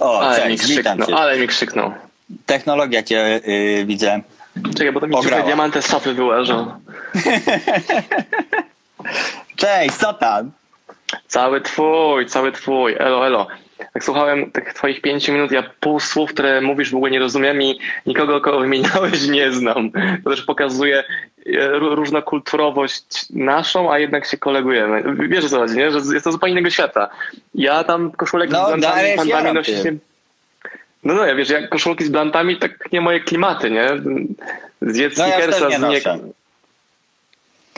O, Ale mi cześć, witam krzyknął, ale mi krzyknął. Technologia cię y, widzę. Czekaj, bo to mi dzisiaj diamantę z szafy wyłażą. Cześć, co tam? Cały twój, cały twój, elo, elo. Tak słuchałem tych twoich pięciu minut, ja pół słów, które mówisz w ogóle nie rozumiem i nikogo, kogo wymieniałeś nie znam. To też pokazuje różnokulturowość naszą, a jednak się kolegujemy. Wiesz o co chodzi, nie? Że jest to zupełnie innego świata. Ja tam koszulek No, z blantami, jaram, nosić ty. nie... No no, ja wiesz, jak koszulki z blantami, tak nie moje klimaty, nie? Zjedz No ja Snickersa nie z noszę.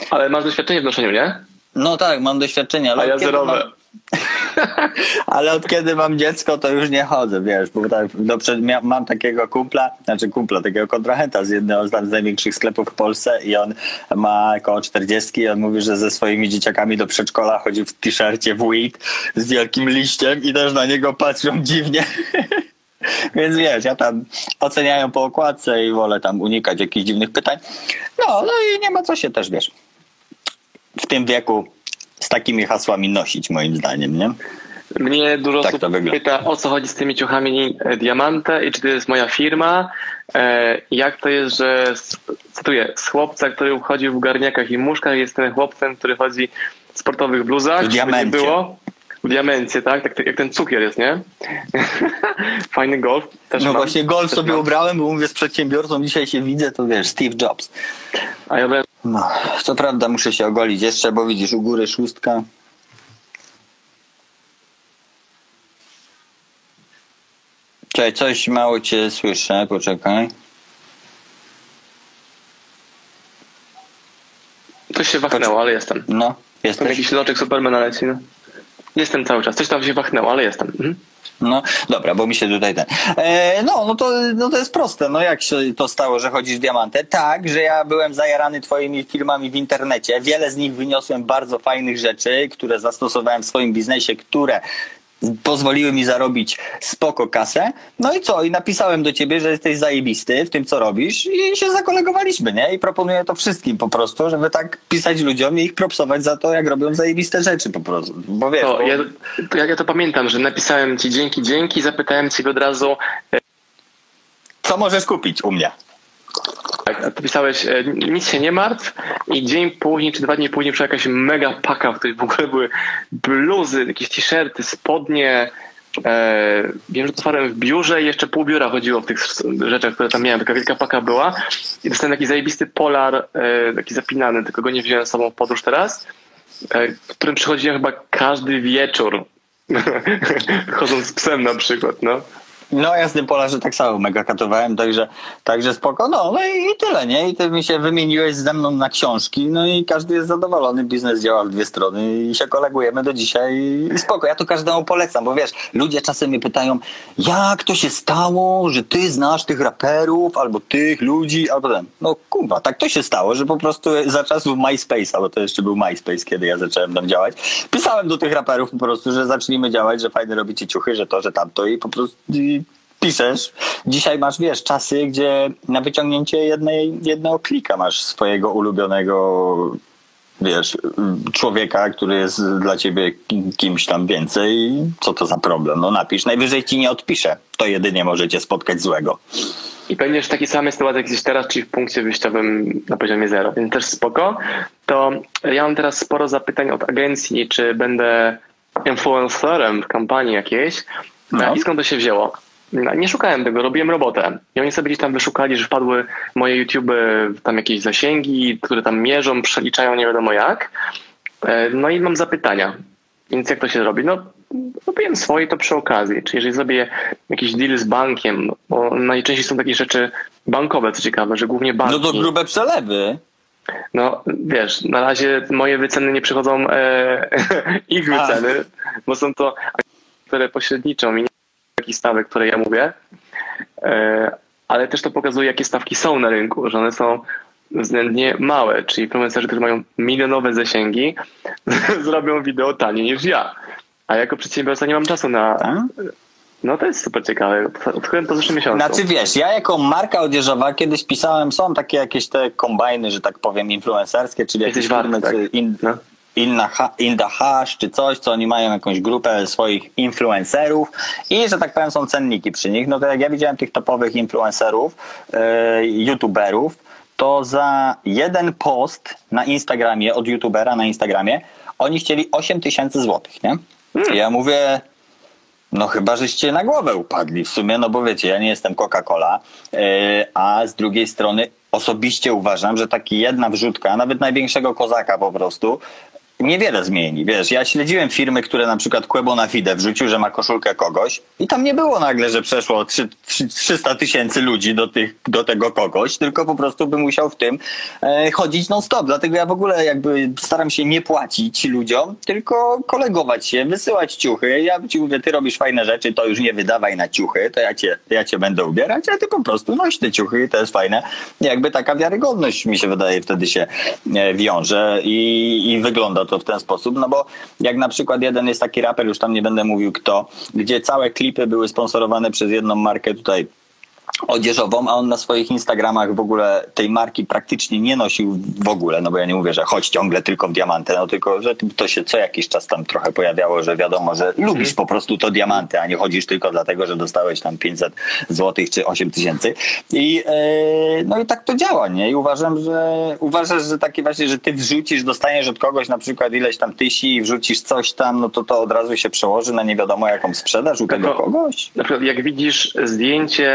Ale masz doświadczenie w noszeniu, nie? No tak, mam doświadczenie, ale A ja zerowe. Mam, ale od kiedy mam dziecko, to już nie chodzę, wiesz, bo tak, mam takiego kumpla, znaczy kumpla, takiego kontrahenta z jednego z z największych sklepów w Polsce i on ma około 40 i on mówi, że ze swoimi dzieciakami do przedszkola chodzi w t-shircie w weed z wielkim liściem i też na niego patrzą dziwnie. Więc wiesz, ja tam oceniają po okładce i wolę tam unikać jakichś dziwnych pytań. No, no i nie ma co się też, wiesz, w tym wieku z takimi hasłami nosić, moim zdaniem, nie? Mnie dużo Tak osób pyta, o co chodzi z tymi ciuchami e, Diamante i czy to jest moja firma. E, jak to jest, że, cytuję, z chłopca, który chodził w garniakach i muszkach, jestem chłopcem, który chodzi w sportowych bluzach. W diamencie. Nie było. W diamencie, tak? tak? Jak ten cukier jest, nie? Fajny golf. Też No mam. właśnie golf Też sobie mam. ubrałem, bo mówię z przedsiębiorcą, dzisiaj się widzę, to wiesz, Steve Jobs. A ja byłem No, co prawda muszę się ogolić jeszcze, bo widzisz, u góry szóstka. Cześć, coś mało cię słyszę, poczekaj. Coś się wachnęło, ale jestem. No, Tam jesteś? jakiś loczek Supermana leci, no. Jestem cały czas. Coś tam się wachnęło, ale jestem. Mhm. No, dobra, bo mi się tutaj ten. E, no, no to, no to jest proste. No jak się to stało, że chodzisz w diamantę? Tak, że ja byłem zajarany twoimi filmami w internecie. Wiele z nich wyniosłem bardzo fajnych rzeczy, które zastosowałem w swoim biznesie, które pozwoliły mi zarobić spoko kasę. No i co? I napisałem do ciebie, że jesteś zajebisty w tym, co robisz i się zakolegowaliśmy, nie? I proponuję to wszystkim po prostu, żeby tak pisać ludziom i ich propsować za to, jak robią zajebiste rzeczy po prostu. Bo wiesz, To, bo... ja, to ja, to pamiętam, że napisałem ci dzięki, dzięki, zapytałem ciebie od razu, co możesz kupić u mnie? Tak, a ty pisałeś, e, nic się nie martw i dzień później, czy dwa dni później przyszła jakaś mega paka, w której w ogóle były bluzy, jakieś t-shirty, spodnie. E, wiem, że to otwarłem w biurze i jeszcze pół biura chodziło w tych rzeczach, które tam miałem. Taka wielka paka była i dostałem taki zajebisty polar, e, taki zapinany, tylko go nie wziąłem z sobą w podróż teraz, e, w którym przychodziłem chyba każdy wieczór. Chodząc z psem na przykład, no. No ja z tym polarze tak samo mega katowałem, także, także spoko. No, no i, i tyle, nie? I ty mi się wymieniłeś ze mną na książki, no i każdy jest zadowolony, biznes działa w dwie strony i się kolegujemy do dzisiaj i spoko. Ja to każdemu polecam, bo wiesz, ludzie czasem mnie pytają, jak to się stało, że ty znasz tych raperów, albo tych ludzi, albo ten. No kurwa, tak to się stało, że po prostu za czasów MySpace'a, bo to jeszcze był MySpace, kiedy ja zacząłem tam działać, pisałem do tych raperów po prostu, że zacznijmy działać, że fajnie robicie ciuchy, że to, że tamto i po prostu i piszesz. Dzisiaj masz, wiesz, czasy, gdzie na wyciągnięcie jednej, jednego klika masz swojego ulubionego wiesz, człowieka, który jest dla ciebie kim- kimś tam więcej, co to za problem? No napisz, najwyżej ci nie odpiszę. To jedynie możecie spotkać złego. i będziesz w takiej samej sytuacji jak jesteś teraz, czyli w punkcie wyjściowym na poziomie zero, więc też spoko. To ja mam teraz sporo zapytań od agencji, czy będę influencerem w kampanii jakiejś No. i skąd to się wzięło. No, Nie szukałem tego, robiłem robotę. I oni sobie gdzieś tam wyszukali, że wpadły moje YouTube, tam jakieś zasięgi, które tam mierzą, przeliczają nie wiadomo jak. E, No i mam zapytania. Więc jak to się robi? No, robiłem swoje to przy okazji. Czyli jeżeli zrobię jakiś deal z bankiem, bo najczęściej są takie rzeczy bankowe, co ciekawe, że głównie banki. No to grube przelewy. No wiesz, na razie moje wyceny nie przychodzą e, ich A. wyceny, bo są to, które pośredniczą i nie takich stawek, które ja mówię. E, ale też to pokazuje, jakie stawki są na rynku, że one są względnie małe, czyli influencerzy, którzy mają milionowe zasięgi, zrobią wideo taniej niż ja. A jako przedsiębiorca nie mam czasu na. A? No to jest super ciekawe. Odkryłem to w zeszłym miesiącu. Znaczy wiesz, ja jako marka odzieżowa kiedyś pisałem, są takie jakieś te kombajny, że tak powiem, influencerskie, czyli jakieś warty, tak. in, No. Inna, Inda Hash czy coś, co oni mają jakąś grupę swoich influencerów i że tak powiem są cenniki przy nich. No to jak ja widziałem tych topowych influencerów, yy, youtuberów, to za jeden post na Instagramie, od youtubera na Instagramie, oni chcieli 8 tysięcy złotych, nie? Ja mówię, no chyba, żeście na głowę upadli w sumie, no bo wiecie, ja nie jestem Coca-Cola, yy, a z drugiej strony osobiście uważam, że taki jedna wrzutka, nawet największego kozaka po prostu, niewiele zmieni. Wiesz, ja śledziłem firmy, które na przykład Quebo na Fide wrzucił, że ma koszulkę kogoś i tam nie było nagle, że przeszło 3, 300 tysięcy ludzi do, tych, do tego kogoś, tylko po prostu by musiał w tym e, chodzić non stop. Dlatego ja w ogóle jakby staram się nie płacić ludziom, tylko kolegować się, wysyłać ciuchy. Ja ci mówię, ty robisz fajne rzeczy, to już nie wydawaj na ciuchy, to ja cię, ja cię będę ubierać, a ty po prostu noś te ciuchy to jest fajne. Jakby taka wiarygodność mi się wydaje wtedy się e, wiąże i, i wygląda to w ten sposób, no bo jak na przykład jeden jest taki raper, już tam nie będę mówił kto, gdzie całe klipy były sponsorowane przez jedną markę tutaj odzieżową, a on na swoich Instagramach w ogóle tej marki praktycznie nie nosił w ogóle, no bo ja nie mówię, że chodź ciągle tylko w diamanty, no tylko, że to się co jakiś czas tam trochę pojawiało, że wiadomo, że lubisz po prostu to diamanty, a nie chodzisz tylko dlatego, że dostałeś tam 500 złotych czy 8 tysięcy i yy, no i tak to działa, nie? I uważam, że uważasz, że takie właśnie, że ty wrzucisz, dostaniesz od kogoś na przykład ileś tam tysi i wrzucisz coś tam, no to to od razu się przełoży na nie wiadomo jaką sprzedaż u tego kogoś. Na przykład jak widzisz zdjęcie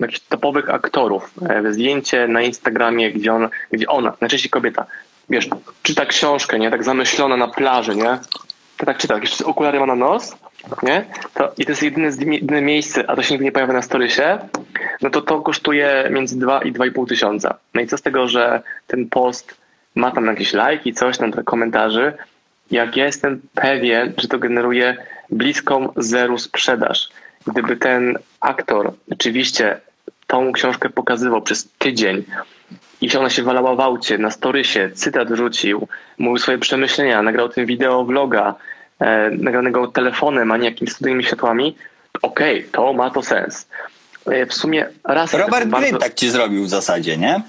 jakichś topowych aktorów. E, zdjęcie na Instagramie, gdzie, on, gdzie ona, najczęściej kobieta, wiesz, czyta książkę, nie? Tak zamyślona na plaży, nie? To tak czyta, jeszcze okulary ma na nos, nie? To, I to jest jedyne, jedyne miejsce, a to się nigdy nie pojawia na storysie, no to to kosztuje między 2 i 2,5 tysiąca. No i co z tego, że ten post ma tam jakieś lajki, coś tam, komentarzy, jak ja jestem pewien, że to generuje bliską zeru sprzedaż. Gdyby ten aktor rzeczywiście tą książkę pokazywał przez tydzień i ona się walała w aucie, na storysie, cytat wrzucił, mówił swoje przemyślenia, nagrał tym wideo vloga, e, nagranego telefonem, a nie jakimiś studyjnymi światłami, okej, okay, to ma to sens. E, w sumie raz... Robert bardzo... tak ci zrobił w zasadzie, nie?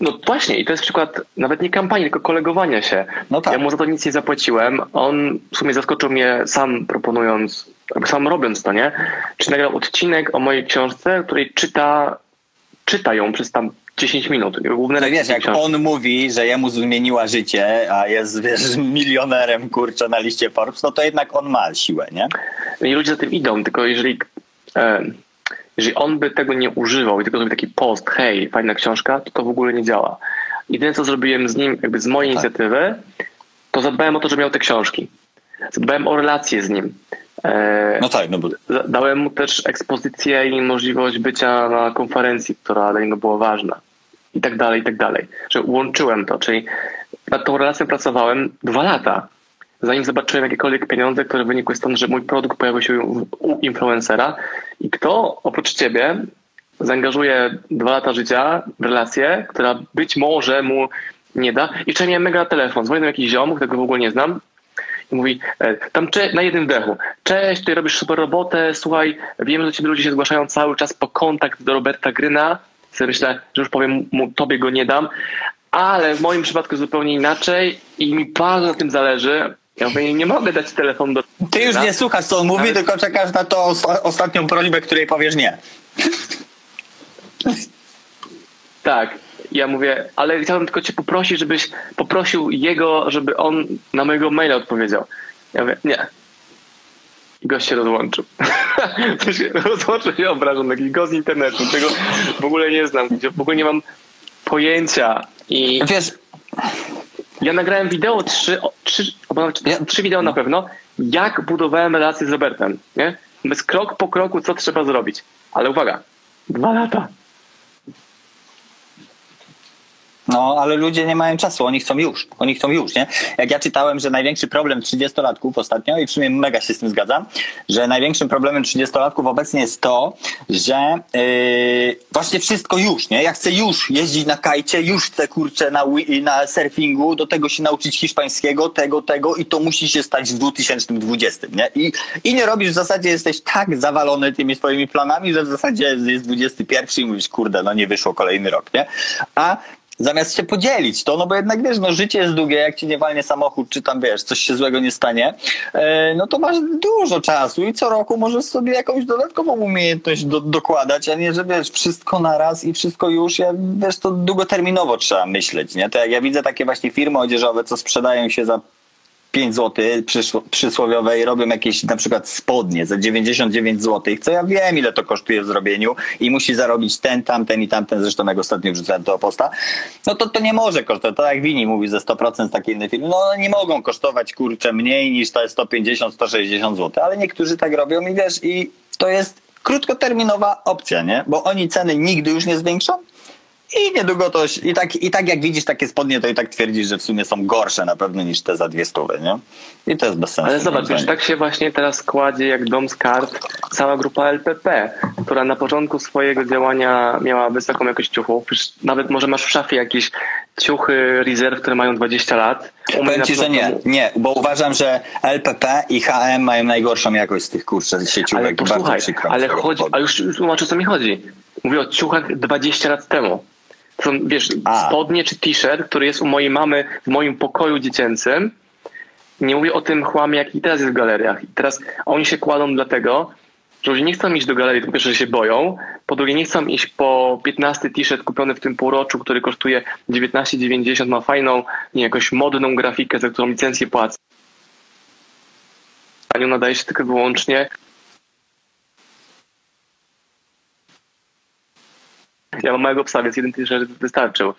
No właśnie, i to jest przykład nawet nie kampanii, tylko kolegowania się. No tak. Ja mu za to nic nie zapłaciłem. On w sumie zaskoczył mnie sam proponując, sam robiąc to, nie? Czy nagrał odcinek o mojej książce, której czyta, czyta ją przez tam 10 minut. Główne no wiesz, jak książki. on mówi, że jemu zmieniła życie, a jest wiesz, milionerem kurczę na liście Forbes, no to jednak on ma siłę, nie? No I ludzie za tym idą, tylko jeżeli e, jeżeli on by tego nie używał i tylko zrobił taki post, hej, fajna książka, to to w ogóle nie działa. Jedyne, co zrobiłem z nim, jakby z mojej tak. inicjatywy, to zadbałem o to, że miał te książki. Zadbałem o relacje z nim. E, no tak, no bo... Dałem mu też ekspozycję i możliwość bycia na konferencji, która dla niego była ważna. I tak dalej, i tak dalej. Że łączyłem to, czyli nad tą relacją pracowałem dwa lata zanim zobaczyłem jakiekolwiek pieniądze, które wynikły stąd, że mój produkt pojawił się u influencera i kto oprócz ciebie zaangażuje dwa lata życia w relację, która być może mu nie da. I jeszcze miałem mega telefon. Dzwonię do jakichś ziomów, którego w ogóle nie znam. Mówi, e, tam na jednym dechu. Cześć, tutaj robisz super robotę, słuchaj, wiemy, że ciebie ludzie się zgłaszają cały czas po kontakt do Roberta Gryna. Sobie myślę, że już powiem mu, tobie go nie dam, ale w moim przypadku zupełnie inaczej i mi bardzo na tym zależy. Ja mówię, nie mogę dać telefon do... Ty już nie słuchasz, co on mówi, tylko czekasz na to ostatnią prośbę, której powiesz nie. Tak. Ja mówię, ale chciałbym tylko cię poprosić, żebyś poprosił jego, żeby on na mojego maila odpowiedział. Ja mówię, nie. I gość się rozłączył. rozłączył się obrażony, taki gość z internetu, czego w ogóle nie znam, w ogóle nie mam pojęcia. I... Wiesz, ja nagrałem wideo, trzy, trzy, trzy wideo na pewno, jak budowałem relację z Robertem. Nie? Bez krok po kroku, co trzeba zrobić. Ale uwaga, dwa lata. No, ale ludzie nie mają czasu, oni chcą już, oni chcą już, nie? Jak ja czytałem, że największy problem 30-latków ostatnio, i w sumie mega się z tym zgadzam, że największym problemem 30-latków obecnie jest to, że yy, właśnie wszystko już, nie? Ja chcę już jeździć na kajcie, już chcę, kurczę, na, na surfingu, do tego się nauczyć hiszpańskiego, tego, tego i to musi się stać w 2020, nie? I, i nie robisz, w zasadzie jesteś tak zawalony tymi swoimi planami, że w zasadzie jest 21 i mówisz, kurde, no nie wyszło kolejny rok, nie? A zamiast się podzielić to, no bo jednak wiesz, no życie jest długie, jak ci nie walnie samochód, czy tam wiesz, coś się złego nie stanie, e, no to masz dużo czasu i co roku możesz sobie jakąś dodatkową umiejętność do, dokładać, a nie, że wiesz, wszystko na raz i wszystko już, ja, wiesz, to długoterminowo trzeba myśleć, nie? To jak ja widzę takie właśnie firmy odzieżowe, co sprzedają się za 5 zł przysłowiowe i robią jakieś na przykład spodnie za 99 zł, co ja wiem ile to kosztuje w zrobieniu i musi zarobić ten, tamten i tamten, zresztą jak ostatnio wrzucałem to posta, no to to nie może kosztować, to jak Wini mówi ze 100% takie inne firmy, no nie mogą kosztować kurczę mniej niż te 150-160 zł, ale niektórzy tak robią i wiesz, i to jest krótkoterminowa opcja, nie? Bo oni ceny nigdy już nie zwiększą, i niedługo to, i tak, i tak jak widzisz takie spodnie, to i tak twierdzisz, że w sumie są gorsze na pewno niż te za dwie stówy, nie? I to jest bez sensu. Ale zobacz, wiesz, tak się właśnie teraz kładzie jak dom z kart cała grupa LPP, która na początku swojego działania miała wysoką jakość ciuchów. Nawet może masz w szafie jakieś ciuchy rezerw, które mają 20 lat. Powiem ci, że nie, nie, bo uważam, że LPP i HM mają najgorszą jakość z tych kurczę sieciówek. Ale posłuchaj, ale chodzi, a już tłumaczę, co mi chodzi. Mówię o ciuchach 20 lat temu. To są, wiesz, A. spodnie czy t-shirt, który jest u mojej mamy w moim pokoju dziecięcym. Nie mówię o tym chłamie, jaki teraz jest w galeriach. I teraz oni się kładą dlatego, że ludzie nie chcą iść do galerii, po pierwsze, że się boją, po drugie nie chcą iść po 15 t-shirt kupiony w tym półroczu, który kosztuje 19,90, ma fajną, nie jakąś modną grafikę, za którą licencję płacę. Nadaje się tylko wyłącznie Ja mam małego psa, więc jeden t-shirt wystarczył.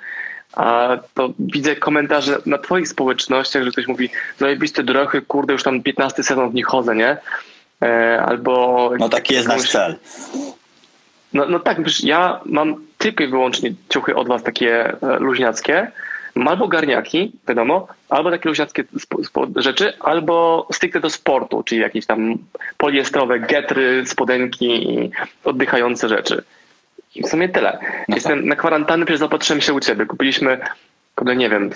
A to widzę komentarze na twoich społecznościach, że ktoś mówi zajebiste drochy, kurde, już tam 15 sezon w nich chodzę, nie? E, albo... No taki jest nasz cel. No, no tak, wiesz, ja mam tylko i wyłącznie ciuchy od was takie e, luźniackie, albo garniaki, wiadomo, albo takie luźniackie rzeczy, albo stricte do sportu, czyli jakieś tam poliestrowe getry, spodenki i oddychające rzeczy. I w sumie tyle. No Jestem tak. na kwarantanny, przecież zapatrzyłem się u ciebie. Kupiliśmy, nie wiem,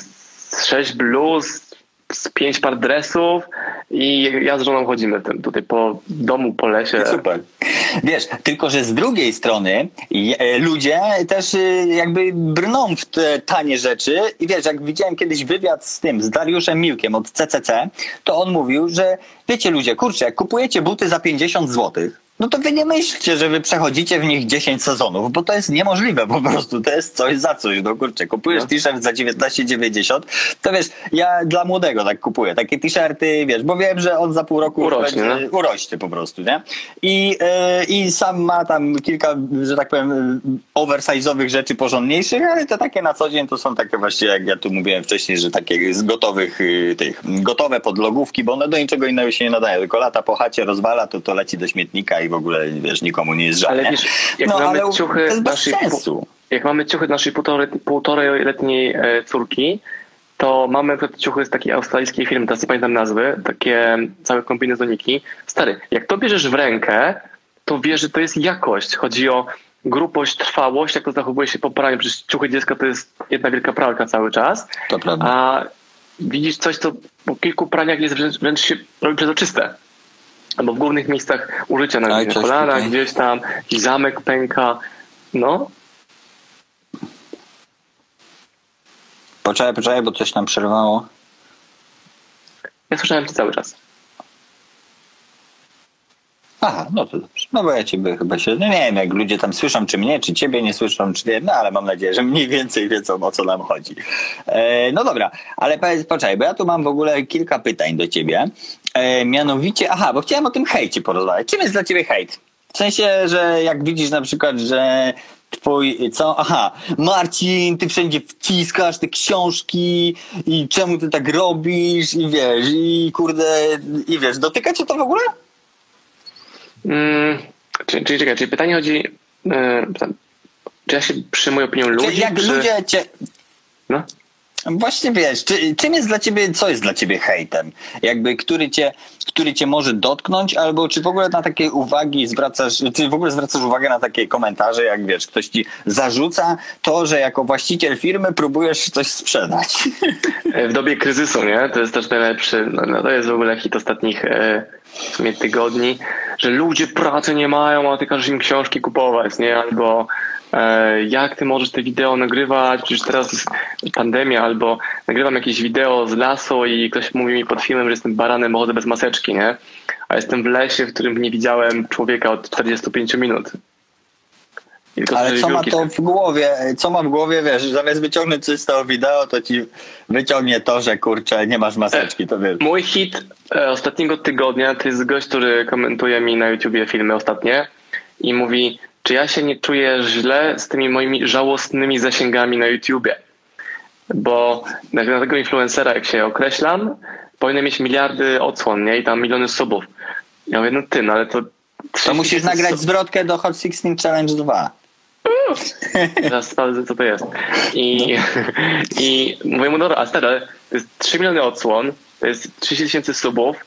sześć bluz, z pięć par dresów i ja z żoną chodzimy tutaj po domu, po lesie. Super. Wiesz, tylko że z drugiej strony e, ludzie też e, jakby brną w te tanie rzeczy i wiesz, jak widziałem kiedyś wywiad z tym, z Dariuszem Miłkiem od CCC, to on mówił, że wiecie ludzie, kurczę, jak kupujecie buty za 50 złotych, no to wy nie myślcie, że wy przechodzicie w nich 10 sezonów, bo to jest niemożliwe po prostu, to jest coś za coś, no kurczę, kupujesz no. t-shirt za 19,90, to wiesz, ja dla młodego tak kupuję, takie t-shirty, wiesz, bo wiem, że on za pół roku urośnie, będzie, urośnie po prostu, nie? I, yy, I sam ma tam kilka, że tak powiem, oversize'owych rzeczy porządniejszych, ale te takie na co dzień to są takie właśnie, jak ja tu mówiłem wcześniej, że takie z gotowych yy, tych, gotowe podlogówki, bo one do niczego innego się nie nadają, tylko lata po chacie rozwala, to to leci do śmietnika i w ogóle, wiesz, nikomu nie jest żadne. Ale wiesz, jak no, mamy ciuchy naszej, jak mamy ciuchy naszej półtorej, półtorej letniej e, córki, to mamy ciuchy z takiej australijskiej firmy, teraz nie pamiętam nazwy, takie całe kombinezoniki. Stary, jak to bierzesz w rękę, to wiesz, że to jest jakość. Chodzi o grubość, trwałość, jak to zachowuje się po praniu. Przecież ciuchy dziecka to jest jedna wielka pralka cały czas. To prawda. A widzisz coś, co po kilku praniach jest wręcz, wręcz się robi przezroczyste albo w głównych miejscach użycia, na kolanach, gdzieś tam, jakiś zamek pęka, no. Poczekaj, poczekaj, bo coś nam przerwało. Ja słyszałem cię cały czas. Aha, no to dobrze. No bo ja ciebie chyba się, no nie wiem, jak ludzie tam słyszą, czy mnie, czy ciebie nie słyszą, czy nie, no ale mam nadzieję, że mniej więcej wiedzą, o co nam chodzi. E, no dobra, ale powiedz, poczekaj, bo ja tu mam w ogóle kilka pytań do ciebie. E, mianowicie, aha, bo chciałem o tym hejcie porozmawiać. Czym jest dla ciebie hejt? W sensie, że jak widzisz na przykład, że twój, co? Aha, Marcin, ty wszędzie wciskasz te książki i czemu ty tak robisz i wiesz, i kurde, i wiesz, dotyka cię to w ogóle? Mm, czyli, czyli czekaj, czyli pytanie chodzi, e, czy ja się przyjmuję opinią ludzi? Jak czy... ludzie cię... No? Właśnie wiesz, czy, czym jest dla ciebie, co jest dla ciebie hejtem? Jakby, który cię, który cię może dotknąć, albo czy w ogóle na takie uwagi zwracasz, czy w ogóle zwracasz uwagę na takie komentarze, jak wiesz, ktoś ci zarzuca to, że jako właściciel firmy próbujesz coś sprzedać. W dobie kryzysu, nie? To jest też najlepszy, no, no to jest w ogóle hit ostatnich e, w sumie tygodni, że ludzie pracy nie mają, a ty każesz im książki kupować, nie? Albo jak ty możesz te wideo nagrywać, przecież teraz jest pandemia, albo nagrywam jakieś wideo z lasu i ktoś mówi mi pod filmem, że jestem baranem, bo chodzę bez maseczki, nie? A jestem w lesie, w którym nie widziałem człowieka od 45 minut. Ale co ma to w głowie, co ma w głowie, wiesz, zamiast wyciągnąć coś z tego wideo, to ci wyciągnie to, że kurczę, nie masz maseczki, to wiesz. Mój hit e, ostatniego tygodnia to jest gość, który komentuje mi na YouTubie filmy ostatnie i mówi, czy ja się nie czuję źle z tymi moimi żałosnymi zasięgami na YouTubie. Bo na tego influencera, jak się określam, powinien mieć miliardy odsłon, nie? I tam miliony subów. Ja mówię, no ty, no ale to... To musisz nagrać zwrotkę do Hot 16 Challenge 2. Zaraz sprawdzę, co to jest. I, i mówię mu, dobra, a stary, to jest 3 miliony odsłon, to jest 30 tysięcy subów,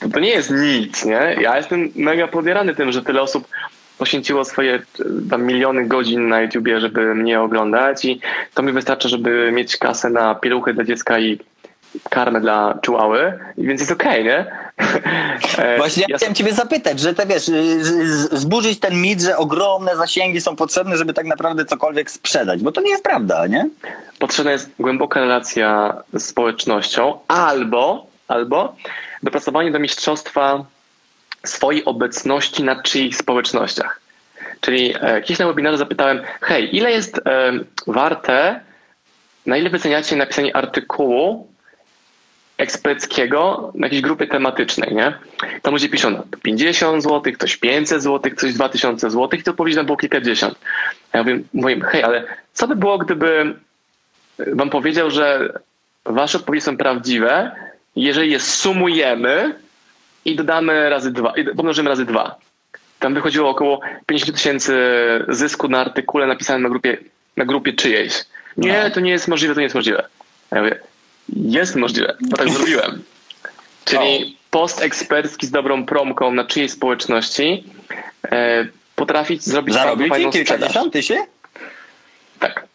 to, to nie jest nic, nie? Ja jestem mega podjarany tym, że tyle osób poświęciło swoje e, tam miliony godzin na YouTubie, żeby mnie oglądać i to mi wystarcza, żeby mieć kasę na pieluchy dla dziecka i karmę dla czułały, więc jest okej, nie? E, Właśnie ja chciałem ciebie zapytać, że te wiesz, y, zburzyć ten mit, że ogromne zasięgi są potrzebne, żeby tak naprawdę cokolwiek sprzedać, bo to nie jest prawda, nie? potrzebna jest głęboka relacja z społecznością albo, albo dopracowanie do mistrzostwa swojej obecności na czyichś społecznościach. Czyli e, kiedyś na webinarze zapytałem, hej, ile jest e, warte, na ile wyceniacie napisanie artykułu eksperckiego na jakiejś grupie tematycznej, nie? Tam ludzie piszą no, 50 zł, ktoś 500 zł, ktoś 2000 zł i to odpowiedzi nam było kilkadziesiąt. Ja mówię, mówię, hej, ale co by było, gdyby wam powiedział, że wasze odpowiedzi są prawdziwe, jeżeli je sumujemy i dodamy razy dwa, i pomnożymy razy dwa. Tam wychodziło około 50 tysięcy zysku na artykule napisanym na grupie, na grupie czyjejś. Nie, No. to nie jest możliwe, to nie jest możliwe. Ja mówię, jest możliwe, bo tak zrobiłem. Czyli post ekspercki z dobrą promką na czyjejś społeczności e, potrafić zrobić Zarobił fajną kilkadziesiąt tysięcy? Tak.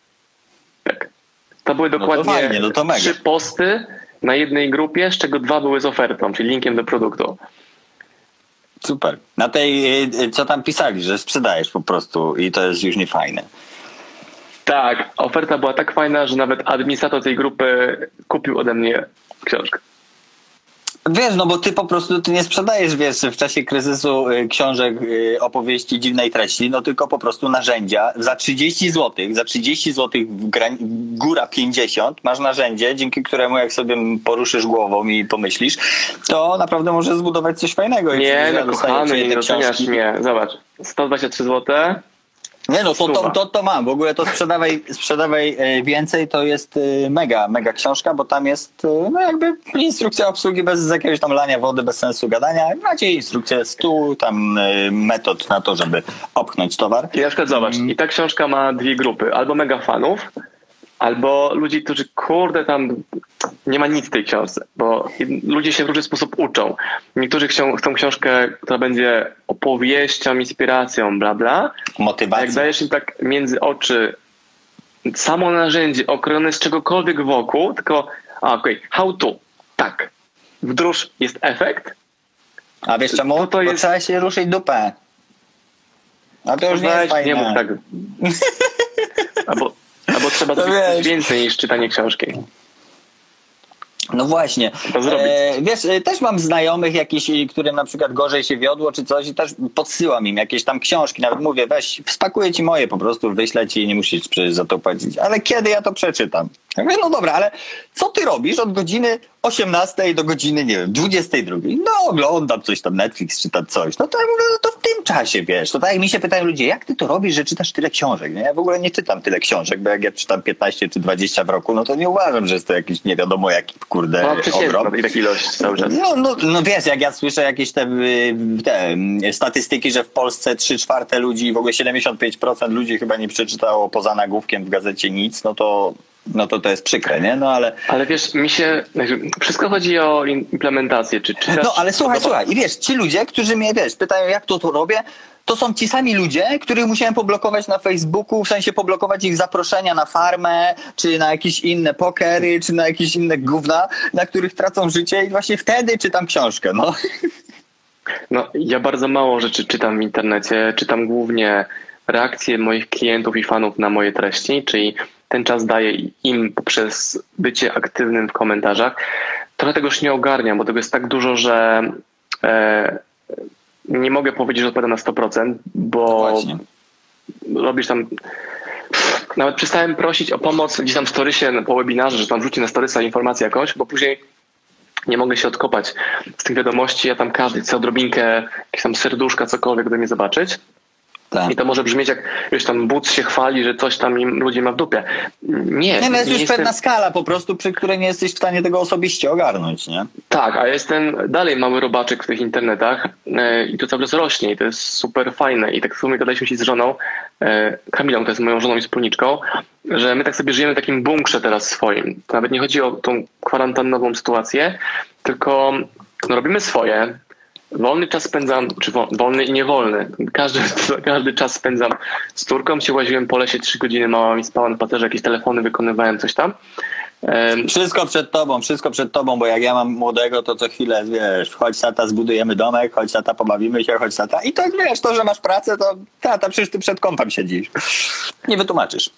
Tak. To były to dokładnie fajnie, no to trzy posty na jednej grupie, z czego dwa były z ofertą, czyli linkiem do produktu. Super. Na tej, y, y, co tam pisali, że sprzedajesz po prostu i to jest już nie fajne. Tak, oferta była tak fajna, że nawet administrator tej grupy kupił ode mnie książkę. Wiesz, no bo ty po prostu ty nie sprzedajesz, wiesz, w czasie kryzysu y, książek, y, opowieści dziwnej treści, no tylko po prostu narzędzia. Za 30 zł, za 30 zł w grań, góra 50 masz narzędzie, dzięki któremu jak sobie poruszysz głową i pomyślisz, to naprawdę możesz zbudować coś fajnego. Nie, no kochany, nie doceniasz mnie. Zobacz, 123 zł. Nie no, to, to, to, to mam. W ogóle to sprzedawaj, sprzedawaj e, więcej, to jest e, mega, mega książka, bo tam jest e, no jakby instrukcja obsługi bez jakiegoś tam lania wody, bez sensu gadania. Macie instrukcję stu tam metod na to, żeby opchnąć towar. Przykład zobacz, i ta książka ma dwie grupy. Albo mega fanów, albo ludzi, którzy kurde tam nie ma nic w tej książce, bo ludzie się w różny sposób uczą. Niektórzy chcą, chcą książkę, która będzie opowieścią, inspiracją, bla bla. A jak dajesz im tak między oczy samo narzędzie okrojone z czegokolwiek wokół, tylko a okej, how to, tak. Wdróż jest efekt, A wiesz czemu? To to Bo jest- trzeba się ruszyć dupę. A to już nie jest Weź, fajne. nie mów tak. Albo, albo trzeba zrobić coś więcej niż czytanie książki. No właśnie. E, wiesz, e, też mam znajomych jakichś, e, którym na przykład gorzej się wiodło czy coś i też podsyłam im jakieś tam książki. Nawet mówię, weź, spakuję ci moje po prostu, wyślę ci i nie musisz przecież za to płacić. Ale kiedy ja to przeczytam? Ja mówię, no dobra, ale co ty robisz od godziny 18 do godziny, nie wiem, 22? No oglądam coś tam, Netflix czy tam coś. No to ja mówię, no to w tym czasie, wiesz. To tak jak mi się pytają ludzie, jak ty to robisz, że czytasz tyle książek? Nie? Ja w ogóle nie czytam tyle książek, bo jak ja czytam 15 czy 20 w roku, no to nie uważam, że jest to jakiś nie wiadomo jaki, kurde, No ogrom. tak ilość cały czas. No, no, no wiesz, jak ja słyszę jakieś te, y, te y, statystyki, że w Polsce 3 czwarte ludzi, w ogóle 75% ludzi chyba nie przeczytało poza nagłówkiem w gazecie nic, no to, no to to jest przykre, nie? No ale, Ale wiesz, mi się. Wszystko chodzi o implementację. Czy czytasz, no ale słuchaj, słuchaj, i wiesz, ci ludzie, którzy mnie, wiesz, pytają jak to to robię, to są ci sami ludzie, których musiałem poblokować na Facebooku, w sensie poblokować ich zaproszenia na farmę, czy na jakieś inne pokery, czy na jakieś inne gówna, na których tracą życie i właśnie wtedy czytam książkę, no. No, ja bardzo mało rzeczy czytam w internecie. Czytam głównie reakcje moich klientów i fanów na moje treści, czyli ten czas daję im poprzez bycie aktywnym w komentarzach. Trochę tego już nie ogarniam, bo tego jest tak dużo, że e, nie mogę powiedzieć, że odpowiadam na 100%, bo Właśnie. robisz tam. Nawet przestałem prosić o pomoc gdzieś tam w storysie po webinarze, że tam rzuci na storysa informację jakąś, bo później nie mogę się odkopać z tych wiadomości. Ja tam każdy chce odrobinkę, jakieś tam serduszka, cokolwiek do mnie zobaczyć. Tak. I to może brzmieć jak, wiesz, tam Boots się chwali, że coś tam im ludzie ma w dupie. Nie, Nie, no jest już jestem- pewna skala po prostu, przy której nie jesteś w stanie tego osobiście ogarnąć, nie? Tak, a jestem dalej mały robaczek w tych internetach e, i to cały czas rośnie i to jest super fajne. I tak w sumie gadaliśmy się z żoną, e, Kamilą, to jest moją żoną i wspólniczką, że my tak sobie żyjemy w takim bunkrze teraz swoim. To nawet nie chodzi o tą kwarantannową sytuację, tylko no, robimy swoje. Wolny czas spędzam, czy wo- wolny i niewolny. Każdy, każdy czas spędzam z Turką. Się łaziłem po lesie trzy godziny, mała mi spała na paterze, jakieś telefony wykonywałem, coś tam. Wszystko przed tobą, wszystko przed tobą, bo jak ja mam młodego, to co chwilę, wiesz, chodź tata, zbudujemy domek, chodź tata, pobawimy się, chodź tata. I to wiesz, to, że masz pracę, to tata, przecież ty przed kąpem siedzisz. Nie wytłumaczysz.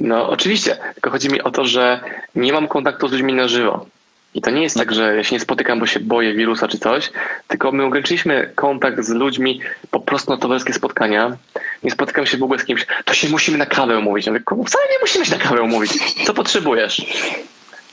No oczywiście, tylko chodzi mi o to, że nie mam kontaktu z ludźmi na żywo. I to nie jest tak, że ja się nie spotykam, bo się boję wirusa czy coś, tylko my ograniczyliśmy kontakt z ludźmi po prostu na towarzyskie spotkania. Nie spotykam się w ogóle z kimś, to się musimy na kawę umówić. Ja mówię, "Kurwa, wcale nie musimy się na kawę umówić. Co potrzebujesz?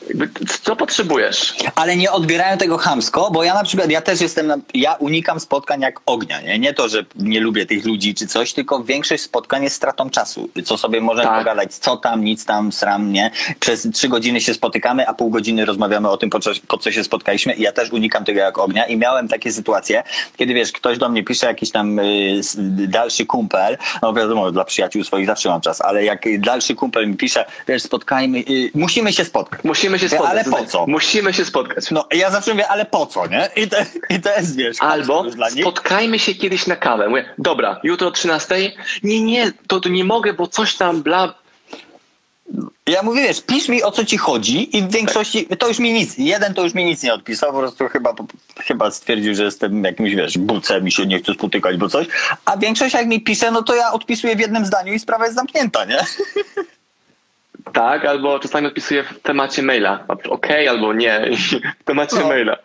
Jakby, Co potrzebujesz? Ale nie odbierają tego chamsko, bo ja na przykład, ja też jestem, na, ja unikam spotkań jak ognia, nie? Nie to, że nie lubię tych ludzi czy coś, tylko większość spotkań jest stratą czasu. Co sobie możemy Tak. pogadać, co tam, nic tam, sram, nie? Przez trzy godziny się spotykamy, a pół godziny rozmawiamy o tym, po co, po co się spotkaliśmy i ja też unikam tego jak ognia i miałem takie sytuacje, kiedy wiesz, ktoś do mnie pisze jakiś tam y, dalszy kumpel, no wiadomo, dla przyjaciół swoich zawsze mam czas, ale jak dalszy kumpel mi pisze, wiesz, spotkajmy, y, musimy się spotkać. Musimy się Ja, spotkać. ale po co? Musimy się spotkać. No ja zawsze mówię, ale po co, nie? I to, i to jest, wiesz, Albo spotkajmy się kiedyś na kawę. Mówię, dobra, jutro o 13. Nie, nie, to, to nie mogę, bo coś tam bla. Ja mówię, wiesz, pisz mi o co ci chodzi i w większości, to już mi nic, jeden to już mi nic nie odpisał, po prostu chyba, chyba stwierdził, że jestem jakimś, wiesz, bucem i się nie chcę spotykać, bo coś, a większość jak mi pisze, no to ja odpisuję w jednym zdaniu i sprawa jest zamknięta, nie? Tak, albo czasami odpisuję w temacie maila. Okej, albo nie. W temacie No. maila.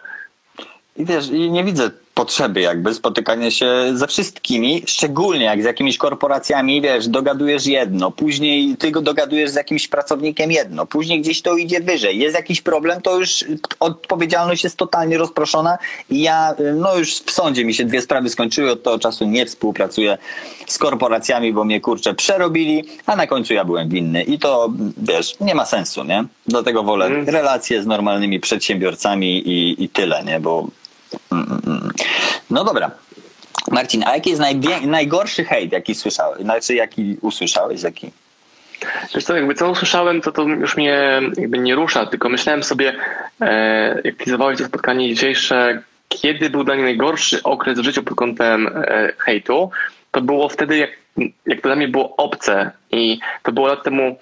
I wiesz, i nie widzę potrzeby jakby spotykania się ze wszystkimi, szczególnie jak z jakimiś korporacjami, wiesz, dogadujesz jedno, później ty go dogadujesz z jakimś pracownikiem jedno, później gdzieś to idzie wyżej, jest jakiś problem, to już odpowiedzialność jest totalnie rozproszona i ja, no już w sądzie mi się dwie sprawy skończyły, od tego czasu nie współpracuję z korporacjami, bo mnie kurczę przerobili, a na końcu ja byłem winny i to, wiesz, nie ma sensu, nie? Dlatego wolę Mm. relacje z normalnymi przedsiębiorcami i, i tyle, nie? Bo no dobra. Marcin, a jaki jest najgorszy hejt, jaki słyszałeś? Znaczy, jaki usłyszałeś? Jaki? Wiesz co, jakby co usłyszałem, to to już mnie jakby nie rusza, tylko myślałem sobie, e, jak realizowałeś to spotkanie dzisiejsze, kiedy był dla mnie najgorszy okres w życiu pod kątem e, hejtu, to było wtedy, jak, jak to dla mnie było obce i to było lat temu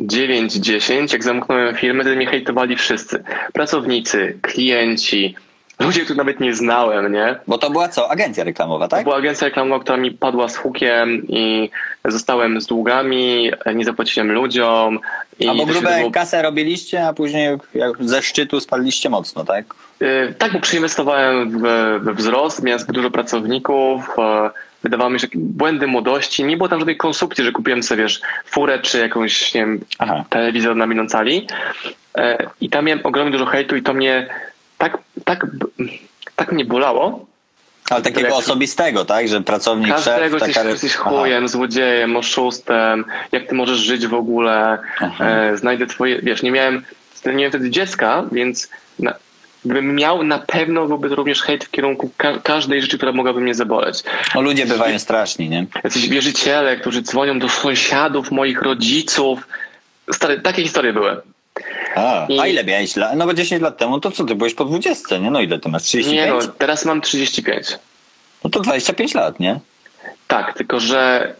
9-10, jak zamknąłem firmę, wtedy mnie hejtowali wszyscy. Pracownicy, klienci, ludzie, których nawet nie znałem, nie? Bo to była co? Agencja reklamowa, To tak? była agencja reklamowa, która mi padła z hukiem i zostałem z długami, nie zapłaciłem ludziom. I to się grube było- kasę robiliście, a później jak ze szczytu spadliście mocno, tak? Y, Tak, bo przeinwestowałem w, we wzrost, miałem zbyt dużo pracowników, e, wydawało mi się, błędy młodości, nie było tam żadnej konsumpcji, że kupiłem sobie, wiesz, furę czy jakąś, nie wiem, Aha. telewizor na minącą cali E, i tam miałem ogromnie dużo hejtu i to mnie tak, tak, tak mnie bolało, Ale takiego jak- osobistego, tak? Że pracownik, Każdego szef... jesteś, jesteś chujem, złodziejem, oszustem, jak ty możesz żyć w ogóle, e, znajdę twoje, wiesz, nie miałem, nie miałem wtedy dziecka, więc na, gdybym miał, na pewno byłby to również hejt w kierunku ka- każdej rzeczy, która mogłaby mnie zaboleć. No ludzie bywają straszni, nie? Jacyś wierzyciele, którzy dzwonią do sąsiadów, moich rodziców, Stary, takie historie były. A, I- a ile miałeś lat? No bo 10 lat temu, to co, ty byłeś po 20, nie? No ile ty masz? 35? Nie no, teraz mam 35. No to 25 lat, nie? Tak, tylko że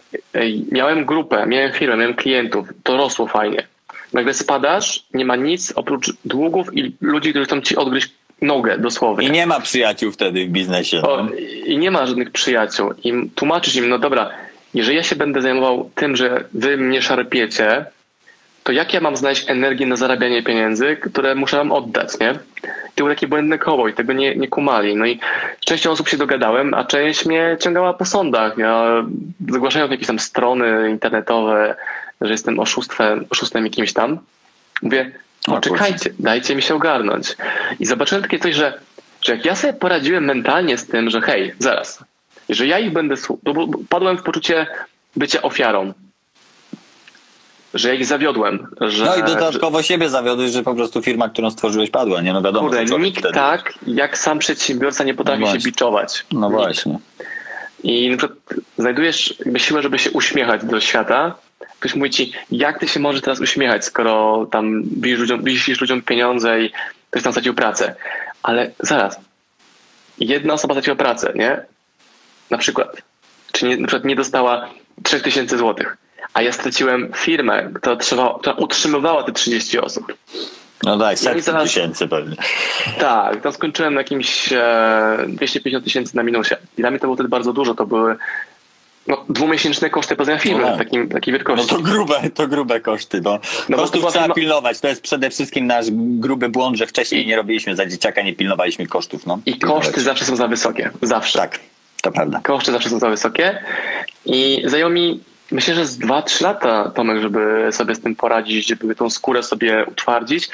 miałem grupę, miałem firmę, miałem klientów, to rosło fajnie. Nagle spadasz, nie ma nic oprócz długów i ludzi, którzy chcą ci odgryźć nogę dosłownie. I nie ma przyjaciół wtedy w biznesie. No. O, I nie ma żadnych przyjaciół. I tłumaczysz im, no dobra, jeżeli ja się będę zajmował tym, że wy mnie szarpiecie, to jak ja mam znaleźć energię na zarabianie pieniędzy, które muszę wam oddać, nie? To było takie błędne koło i tego nie, nie kumali. No i częścią osób się dogadałem, a część mnie ciągała po sądach. Ja zgłaszając jakieś tam strony internetowe, że jestem oszustwem, oszustem jakimś tam. Mówię, O o, czekajcie, dajcie mi się ogarnąć. I zobaczyłem takie coś, że, że jak ja sobie poradziłem mentalnie z tym, że hej, zaraz, że ja ich będę słuchał, padłem w poczucie bycia ofiarą. Że ja ich zawiodłem. Że, No i dodatkowo siebie zawiodłeś, że po prostu firma, którą stworzyłeś padła, nie? No wiadomo. Kurde, nikt wtedy. tak, jak sam przedsiębiorca nie potrafi No się biczować. No Nikt. właśnie. I na przykład znajdujesz siłę, żeby się uśmiechać do świata. Ktoś mówi ci, jak ty się możesz teraz uśmiechać, skoro tam wisisz ludziom, wisisz ludziom pieniądze i ktoś tam stracił pracę. Ale zaraz, jedna osoba straciła pracę, nie? Na przykład. Czy nie, na przykład nie dostała 3000 złotych, a ja straciłem firmę, która, trzeba, która utrzymywała te 30 osób. No tak, setki zaraz- tysięcy pewnie. Tak, tam skończyłem na jakimś e, 250 tysięcy na minusie. I dla mnie to było wtedy bardzo dużo. To były no, dwumiesięczne koszty poznania firmy No. w takim, takiej No wielkości. to grube, to grube koszty. No. No bo to Kosztów trzeba firma- pilnować. To jest przede wszystkim nasz gruby błąd, że wcześniej nie robiliśmy za dzieciaka, nie pilnowaliśmy kosztów. No. I koszty zawsze są za wysokie. Zawsze. Tak, to prawda. Koszty zawsze są za wysokie. I zajęło mi, myślę, że z 2-3 lata, Tomek, żeby sobie z tym poradzić, żeby tą skórę sobie utwardzić.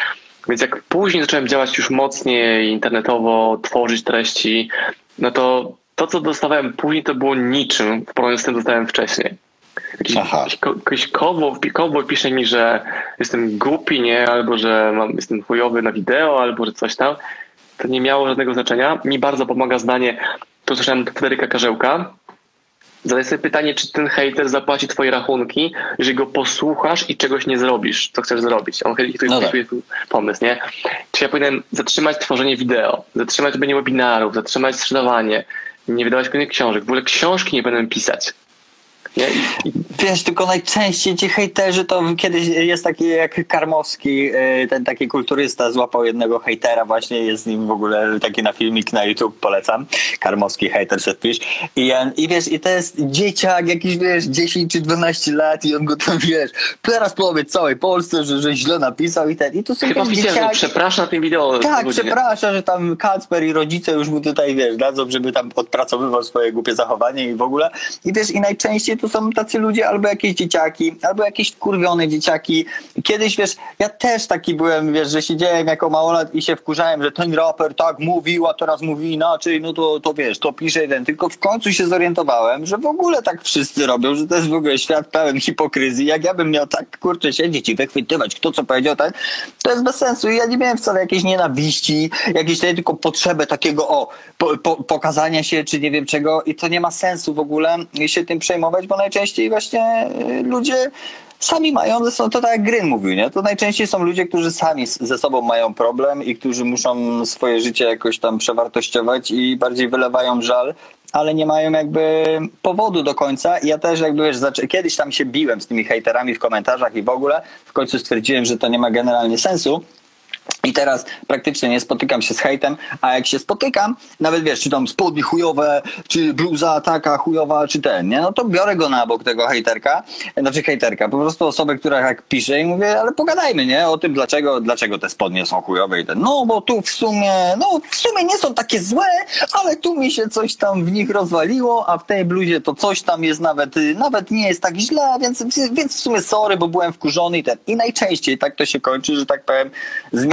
Więc jak później zacząłem działać już mocniej internetowo, tworzyć treści, no to to, co dostawałem później, to było niczym w porównaniu z tym, co dostałem wcześniej. Jakiś, jakiś ko- jakiś kowo, kowo pisze mi, że jestem głupi, nie? Albo że mam, jestem chujowy na wideo, albo że coś tam. To nie miało żadnego znaczenia. Mi bardzo pomaga zdanie, to słyszałem Federyka Karzełka. Zadaj sobie pytanie, czy ten hater zapłaci twoje rachunki, jeżeli go posłuchasz i czegoś nie zrobisz, co chcesz zrobić. On hejtuje No tak. pomysł, nie? Czy ja powinienem zatrzymać tworzenie wideo, zatrzymać robienie webinarów, zatrzymać sprzedawanie, nie wydawać kolejnych książek, w ogóle książki nie będę pisać. Wiesz, tylko najczęściej ci hejterzy to kiedyś jest taki jak Karmowski, y, ten taki kulturysta złapał jednego hejtera właśnie, jest z nim w ogóle taki na filmik na YouTube, polecam. Karmowski, hater set fish. I, I wiesz, i to jest dzieciak jakiś, wiesz, 10 czy 12 lat i on go tam, wiesz, teraz powiedz całej Polsce, że, że źle napisał i ten. I to są chyba dzieciaki. przepraszam na tym wideo. Tak, przepraszam, że tam Kacper i rodzice już mu tutaj, wiesz, dadzą, żeby tam odpracowywał swoje głupie zachowanie i w ogóle. I wiesz, i najczęściej to są tacy ludzie albo jakieś dzieciaki, albo jakieś wkurwione dzieciaki. Kiedyś, wiesz, ja też taki byłem, wiesz, że siedziałem jako małolat i się wkurzałem, że ten raper tak mówił, a teraz mówi inaczej, no to, to wiesz, to pisze jeden. Tylko w końcu się zorientowałem, że w ogóle tak wszyscy robią, że to jest w ogóle świat pełen hipokryzji. Jak ja bym miał tak, kurczę, siedzieć i wychwytywać, kto co powiedział, tak, to jest bez sensu. I ja nie miałem wcale jakiejś nienawiści, jakiejś tylko potrzebę takiego, o, po, po, pokazania się, czy nie wiem czego i to nie ma sensu w ogóle się tym przejmować, bo najczęściej właśnie y, ludzie sami mają, to tak jak Gryn mówił, nie? To najczęściej są ludzie, którzy sami ze sobą mają problem i którzy muszą swoje życie jakoś tam przewartościować i bardziej wylewają żal, ale nie mają jakby powodu do końca. Ja też jakby wiesz, kiedyś tam się biłem z tymi hejterami w komentarzach i w ogóle. W końcu stwierdziłem, że to nie ma generalnie sensu. I teraz praktycznie nie spotykam się z hejtem, a jak się spotykam, nawet wiesz, czy tam spodnie chujowe, czy bluza taka chujowa, czy ten, nie? No to biorę go na bok tego hejterka, znaczy hejterka, po prostu osobę, która jak pisze i mówię, ale pogadajmy, nie? O tym, dlaczego, dlaczego te spodnie są chujowe i ten. No, bo tu w sumie, no w sumie nie są takie złe, ale tu mi się coś tam w nich rozwaliło, a w tej bluzie to coś tam jest nawet, y, nawet nie jest tak źle, więc, więc w sumie sorry, bo byłem wkurzony i ten. I najczęściej tak to się kończy, że tak powiem,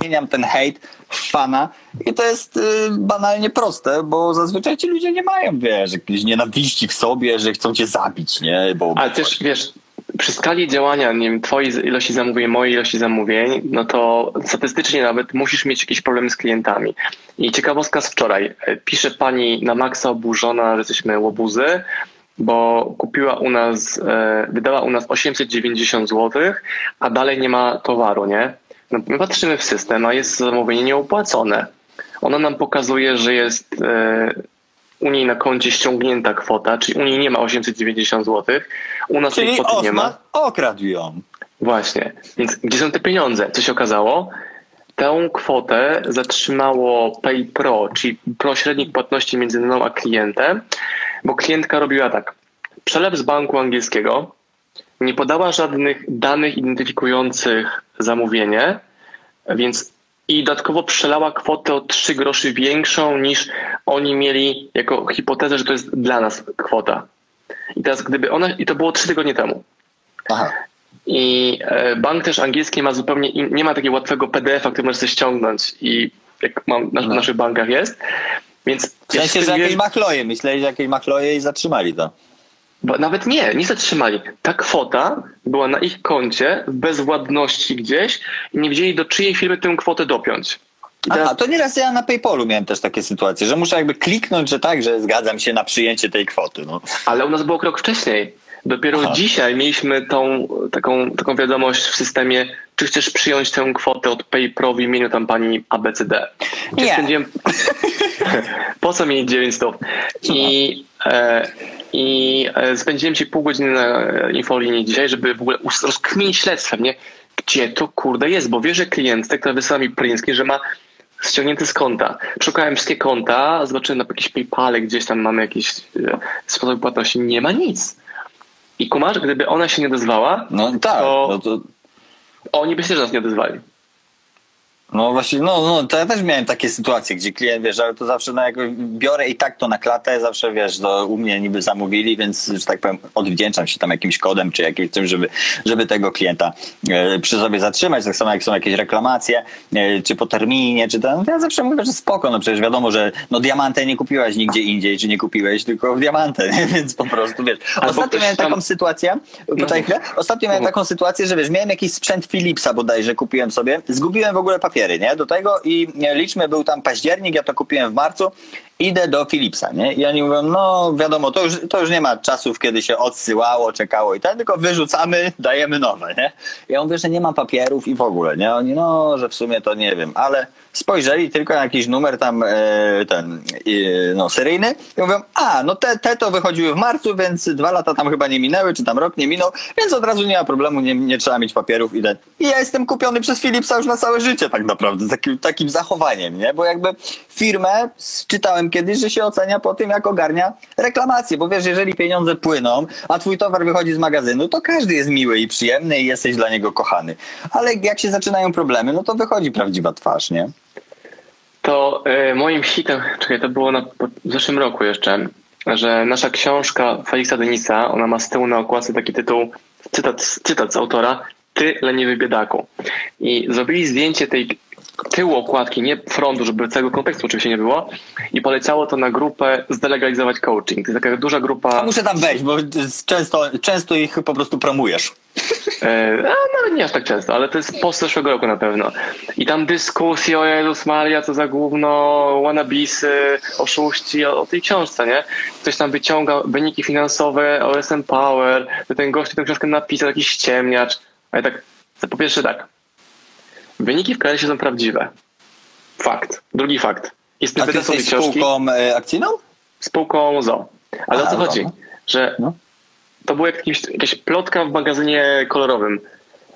zmieniam ten hejt w fana i to jest y, banalnie proste, bo zazwyczaj ci ludzie nie mają, wiesz, jakiejś nienawiści w sobie, że chcą cię zabić, nie? Bo, Ale też wiesz, przy skali działania, nie wiem, twojej ilości zamówień, mojej ilości zamówień, no to statystycznie nawet musisz mieć jakieś problemy z klientami. I ciekawostka z wczoraj. Pisze pani na maksa oburzona, że jesteśmy łobuzy, bo kupiła u nas, e, wydała u nas 890 zł, a dalej nie ma towaru, nie? No, my patrzymy w system, a jest zamówienie nieopłacone. Ono nam pokazuje, że jest e, u niej na koncie ściągnięta kwota, czyli u niej nie ma 890 zł, u nas tej Czyli kwoty nie ma. Okradł ją. Właśnie. Więc gdzie są te pieniądze? Co się okazało? Tę kwotę zatrzymało PayPro, czyli pośrednik płatności między mną a klientem, bo klientka robiła tak. przelew z banku angielskiego, nie podała żadnych danych identyfikujących zamówienie, więc i dodatkowo przelała kwotę o 3 groszy większą niż oni mieli jako hipotezę, że to jest dla nas kwota. I teraz gdyby ona, i to było 3 tygodnie temu. Aha. I e, bank też angielski ma zupełnie, nie ma takiego łatwego PDF-a, który możesz ściągnąć i jak mam na, w No. naszych bankach jest. Więc W sensie, że jakieś machloje. Myśleli, że jakieś machloje i zatrzymali to. Bo nawet nie, nie zatrzymali. Ta kwota była na ich koncie w bezwładności gdzieś i nie wiedzieli do czyjej firmy tę kwotę dopiąć. Teraz, Aha, to nieraz ja na PayPalu miałem też takie sytuacje, że muszę jakby kliknąć, że tak, że zgadzam się na przyjęcie tej kwoty. No. ale u nas było krok wcześniej. Dopiero Aha. dzisiaj mieliśmy tą taką, taką wiadomość w systemie, czy chcesz przyjąć tę kwotę od PayPro w imieniu tam pani ABCD. Gdzie Nie. spędziłem... po co mieć 9 stop? I, e, i e, spędziłem ci pół godziny na e, infolinii dzisiaj, żeby w ogóle rozkminić śledztwem, nie? Gdzie to kurde jest? Bo wie, że klient, która wysłała mi screen, że ma ściągnięty z konta. Szukałem wszystkie konta, zobaczyłem na jakieś PayPale, gdzieś tam mamy jakieś e, sposoby płatności. Nie ma nic. I kumasz, gdyby ona się nie odezwała, No tak, To- no to... oni by się nas nie odezwali. No właśnie, no, no to ja też miałem takie sytuacje, gdzie klient, wiesz, ale to zawsze na jakoś, biorę i tak to na klatę, zawsze, wiesz, to u mnie niby zamówili, więc, że tak powiem, odwdzięczam się tam jakimś kodem, czy jakimś tym, żeby, żeby tego klienta e, przy sobie zatrzymać, tak samo jak są jakieś reklamacje, e, czy po terminie, czy ten, ja zawsze mówię, że spoko, no przecież wiadomo, że no diamantę nie kupiłaś nigdzie indziej, czy nie kupiłeś, tylko w diamantę, więc po prostu, wiesz. Ostatnio miałem tam- taką sytuację, poczekaj chwilę, ostatnio miałem No. taką sytuację, że wiesz, miałem jakiś sprzęt Philipsa bodajże, kupiłem sobie, zgubiłem w ogóle papiery, nie, do tego i e, liczmy, był tam październik, ja to kupiłem w marcu, idę do Philipsa, nie, i oni mówią, no wiadomo, to już, to już nie ma czasów, kiedy się odsyłało, czekało i tak, tylko wyrzucamy, dajemy nowe, nie. Ja mówię, że nie ma papierów i w ogóle, nie, oni, no, że w sumie to nie wiem, ale spojrzeli tylko na jakiś numer tam e, ten, no, seryjny i mówią, a, no te, te to wychodziły w marcu, więc dwa lata tam chyba nie minęły, czy tam rok nie minął, więc od razu nie ma problemu, nie, nie trzeba mieć papierów i ten. I ja jestem kupiony przez Philipsa już na całe życie tak naprawdę, takim, takim zachowaniem, nie? Bo jakby firmę czytałem kiedyś, że się ocenia po tym, jak ogarnia reklamację, bo wiesz, jeżeli pieniądze płyną, a twój towar wychodzi z magazynu, to każdy jest miły i przyjemny i jesteś dla niego kochany. Ale jak się zaczynają problemy, no to wychodzi prawdziwa twarz, nie? To e, moim hitem, czekaj, to było na, po- w zeszłym roku jeszcze, że nasza książka Felixa Denisa, ona ma z tyłu na okładce taki tytuł, cytat, cytat z autora, Ty leniwy biedaku. I zrobili zdjęcie tej tyłu okładki, nie frontu, żeby całego kontekstu oczywiście nie było i poleciało to na grupę Zdelegalizować Coaching. To jest taka duża grupa... Muszę tam wejść, bo często, często ich po prostu promujesz. E, a nawet nie aż tak często, ale to jest post zeszłego roku na pewno. I tam dyskusje o Jezus Maria, co za gówno, wannabisy, oszuści, o, o tej książce, nie? Ktoś tam wyciąga wyniki finansowe OSM Power, ten gość tę książkę napisał, jakiś ściemniacz. Ale tak, po pierwsze tak, wyniki w KRS są prawdziwe. Fakt. Drugi fakt. Jest A ty jesteś spółką e, akcyjną? spółką ZO. Ale o A, co ZO, chodzi? no. Że No. to była jakimś, jakaś plotka w magazynie kolorowym,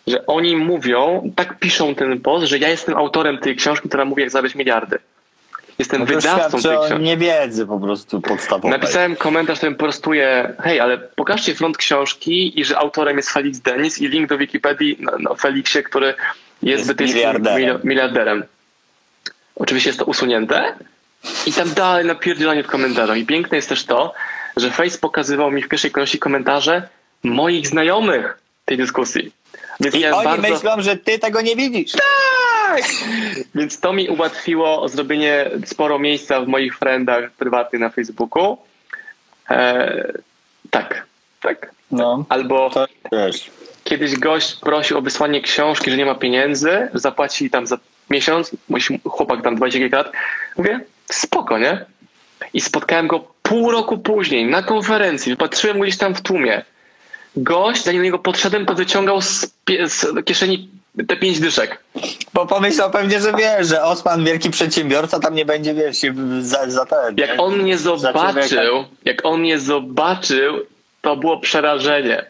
że oni mówią, tak piszą ten post, że ja jestem autorem tej książki, która mówi jak zarobić miliardy. Jestem No wydawcą tej o książki. niewiedzy po prostu podstawowej. Napisałem komentarz, w którym prostuję, hej, ale pokażcie front książki i że autorem jest Felix Denis i link do Wikipedii na, na Felixie, który jest, Jest brytyjskim miliarderem. mili- miliarderem. Oczywiście jest to usunięte i tam dalej napierdzielanie w komentarzach. I piękne jest też to, że Face pokazywał mi w pierwszej kolejności komentarze moich znajomych tej dyskusji. Więc I oni bardzo... myślą, że ty tego nie widzisz. Tak! Więc to mi ułatwiło zrobienie sporo miejsca w moich friendach prywatnych na Facebooku. E, tak, tak. No, Albo to wiesz. Kiedyś gość prosił o wysłanie książki, że nie ma pieniędzy, zapłaci tam za miesiąc, mój chłopak tam 20 kilka lat. Mówię, spoko, nie? I spotkałem go pół roku później na konferencji, patrzyłem go gdzieś tam w tłumie. Gość, zanim do niego podszedłem, to wyciągał z, z kieszeni te pięć dyszek. Bo pomyślał pewnie, że wiesz, że Osman, wielki przedsiębiorca, tam nie będzie, wiesz, za, za ten. Jak on mnie zobaczył, jak on mnie zobaczył, to było przerażenie.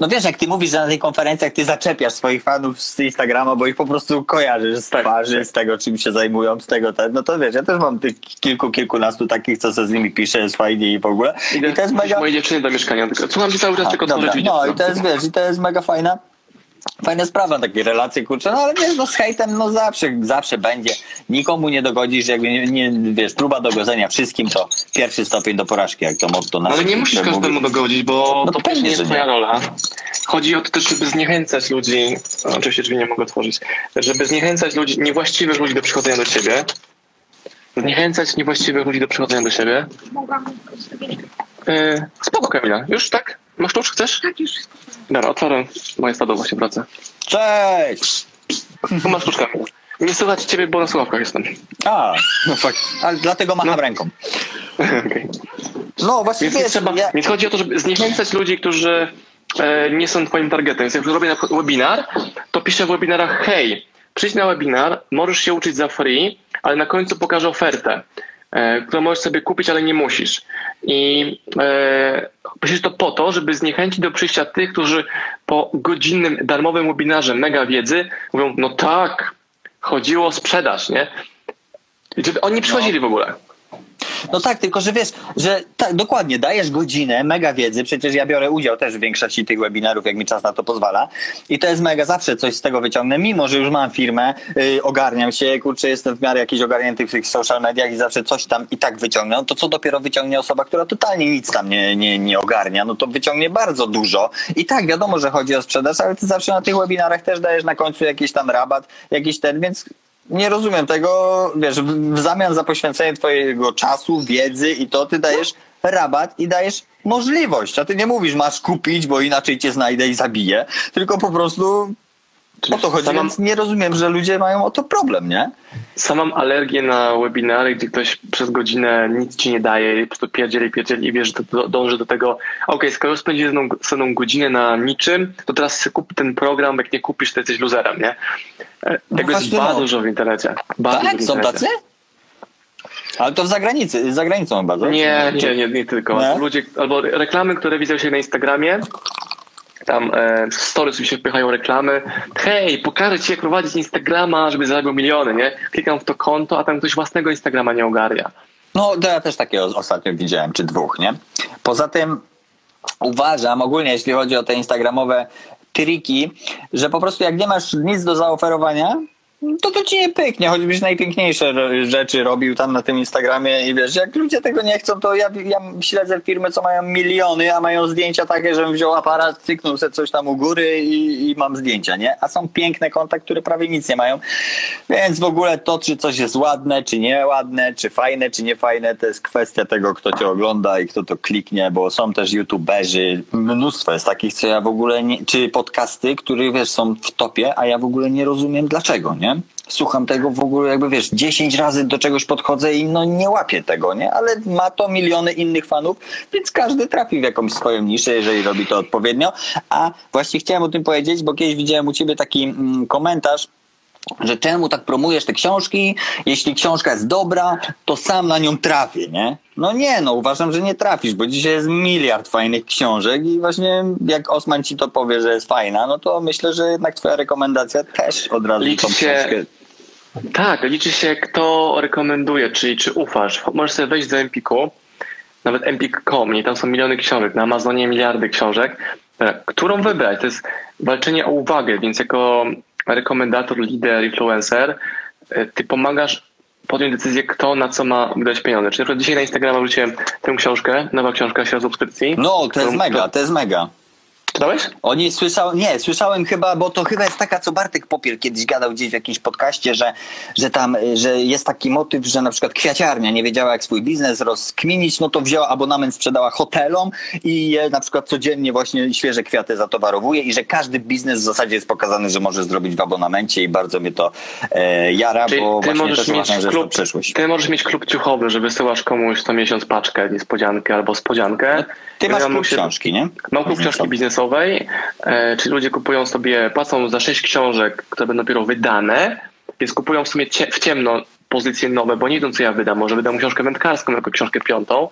No wiesz, jak ty mówisz, że na tej konferencjach ty zaczepiasz swoich fanów z Instagrama, bo ich po prostu kojarzysz z Tak, twarzy, tak. z tego, czym się zajmują, z tego, no to wiesz, ja też mam tych kilku, kilkunastu takich, co se z nimi piszę, jest fajnie i w ogóle. Idę I to jest mega... mojej dziewczyny do mieszkania, tylko słucham cały czas, A, tylko dobra, tworzyć No i to jest, wiesz, i to jest mega fajna. Fajna sprawa, takie relacje, kurczę, no ale wiesz, no z hejtem, no zawsze, zawsze będzie. Nikomu nie dogodzisz, jakby nie, nie wiesz, próba dogodzenia wszystkim to pierwszy stopień do porażki, jak to motto nasze. ale nie musisz każdemu mówi. dogodzić, bo No to też pewnie, nie jest twoja rola. Chodzi o to też, żeby zniechęcać ludzi, oczywiście drzwi nie mogę otworzyć, żeby zniechęcać ludzi, niewłaściwych ludzi do przychodzenia do ciebie, zniechęcać niewłaściwych ludzi do przychodzenia do siebie. Mogłam Yy, spoko Kamila, już tak? Masz klucz, chcesz? tak już wszystko. Dobra, otworzę moje stado właśnie pracę. Cześć! Tu masz klucz Kamila. Nie słychać ciebie, bo na słuchawkach jestem. A, no fakt, ale dlatego macham No. ręką. Okej. No właśnie, Więc, nie wiesz, trzeba, ja, więc chodzi o to, żeby zniechęcać ludzi, którzy e, nie są twoim targetem. Więc jak robię na przykład webinar, to piszę w webinarach, hej, przyjdź na webinar, możesz się uczyć za free, ale na końcu pokażę ofertę, którą możesz sobie kupić, ale nie musisz. I e, piszesz to po to, żeby zniechęcić do przyjścia tych, którzy po godzinnym, darmowym webinarze mega wiedzy mówią, no tak, chodziło o sprzedaż, nie? I oni nie przychodzili w ogóle. No tak, tylko że wiesz, że tak, dokładnie, dajesz godzinę, mega wiedzy, przecież ja biorę udział też w większości tych webinarów, jak mi czas na to pozwala. I to jest mega, zawsze coś z tego wyciągnę, mimo, że już mam firmę, yy, ogarniam się, kurczę, jestem w miarę jakiś ogarnięty w tych social mediach i zawsze coś tam i tak wyciągnę, no to co dopiero wyciągnie osoba, która totalnie nic tam nie, nie, nie ogarnia, no to wyciągnie bardzo dużo. I tak, wiadomo, że chodzi o sprzedaż, ale ty zawsze na tych webinarach też dajesz na końcu jakiś tam rabat, jakiś ten, więc nie rozumiem tego, wiesz, w zamian za poświęcenie twojego czasu, wiedzy i to ty dajesz rabat i dajesz możliwość, a ty nie mówisz masz kupić, bo inaczej cię znajdę i zabiję, tylko po prostu o to chodzi, Sam więc nie rozumiem, że ludzie mają o to problem, nie? Sam mam alergię na webinary, gdzie ktoś przez godzinę nic ci nie daje, i po prostu pierdzieli, pierdzieli i wiesz, że do, dąży do tego, okej, skoro spędzisz ze mną godzinę na niczym, to teraz kup ten program, jak nie kupisz, to jesteś loserem, nie? E, No Tego jest bardzo no. dużo w internecie. Bardzo tak, dużo w są tacy? Ale to w zagranicy, za granicą co? Nie, nie, nie, nie tylko. Nie? Ludzie, albo reklamy, które widzą się na Instagramie, tam e, w stories mi się wpychają reklamy. Hej, pokażę ci jak prowadzić Instagrama, żeby zarabiał miliony, nie? Klikam w to konto, a tam ktoś własnego Instagrama nie ogarnia. No, to ja też takie ostatnio widziałem, czy dwóch, nie? Poza tym uważam, ogólnie jeśli chodzi o te instagramowe triki, że po prostu jak nie masz nic do zaoferowania, to to ci nie pyknie, choćbyś najpiękniejsze rzeczy robił tam na tym Instagramie i wiesz, jak ludzie tego nie chcą, to ja, ja śledzę firmy, co mają miliony, a mają zdjęcia takie, żebym wziął aparat, cyknął sobie coś tam u góry i, i mam zdjęcia, nie? A są piękne konta, które prawie nic nie mają, więc w ogóle to, czy coś jest ładne, czy nieładne, czy fajne, czy niefajne, to jest kwestia tego, kto cię ogląda i kto to kliknie, bo są też youtuberzy, mnóstwo jest takich, co ja w ogóle nie, czy podcasty, które wiesz, są w topie, a ja w ogóle nie rozumiem dlaczego, nie? Słucham tego w ogóle jakby wiesz, 10 razy do czegoś podchodzę i no nie łapię tego, nie? Ale ma to miliony innych fanów, więc każdy trafi w jakąś swoją niszę, jeżeli robi to odpowiednio. A właśnie chciałem o tym powiedzieć, bo kiedyś widziałem u ciebie taki mm, komentarz, że czemu tak promujesz te książki? Jeśli książka jest dobra, to sam na nią trafię, nie? No nie, no uważam, że nie trafisz, bo dzisiaj jest miliard fajnych książek i właśnie jak Osman ci to powie, że jest fajna, no to myślę, że jednak twoja rekomendacja też od razu Liczy tą się- książkę. Tak, liczy się kto rekomenduje, czyli czy ufasz. Możesz sobie wejść do Empiku, nawet empik.com i tam są miliony książek, na Amazonie miliardy książek. E, Którą wybrać? To jest walczenie o uwagę, więc jako rekomendator, lider, influencer, e, ty pomagasz podjąć decyzję, kto na co ma wydać pieniądze. Czyli na przykład dzisiaj na Instagrama wrzuciłem tę książkę, nowa książka się subskrypcji. No, to jest Którą- mega, to jest mega. Czytałeś? Oni słyszałem, nie, słyszałem chyba, bo to chyba jest taka, co Bartek Popiel kiedyś gadał gdzieś w jakimś podcaście, że, że tam, y, że jest taki motyw, że na przykład kwiaciarnia nie wiedziała jak swój biznes rozkminić, no to wzięła abonament, sprzedała hotelom i je na przykład codziennie właśnie świeże kwiaty zatowarowuje i że każdy biznes w zasadzie jest pokazany, że może zrobić w abonamencie i bardzo mnie to e, jara, Czyli bo ty właśnie możesz, mieć uważam, klub, przyszłość. ty możesz mieć klub ciuchowy, że wysyłasz komuś co miesiąc paczkę, niespodziankę albo spodziankę. Ty masz Ja klub muszę- książki, nie? Mam klub książki biznesowej, e, czyli ludzie kupują sobie, płacą za sześć książek, które będą dopiero wydane, więc kupują w sumie w ciemno pozycje nowe, bo nie wiedzą co ja wydam, może wydam książkę wędkarską jako książkę piątą,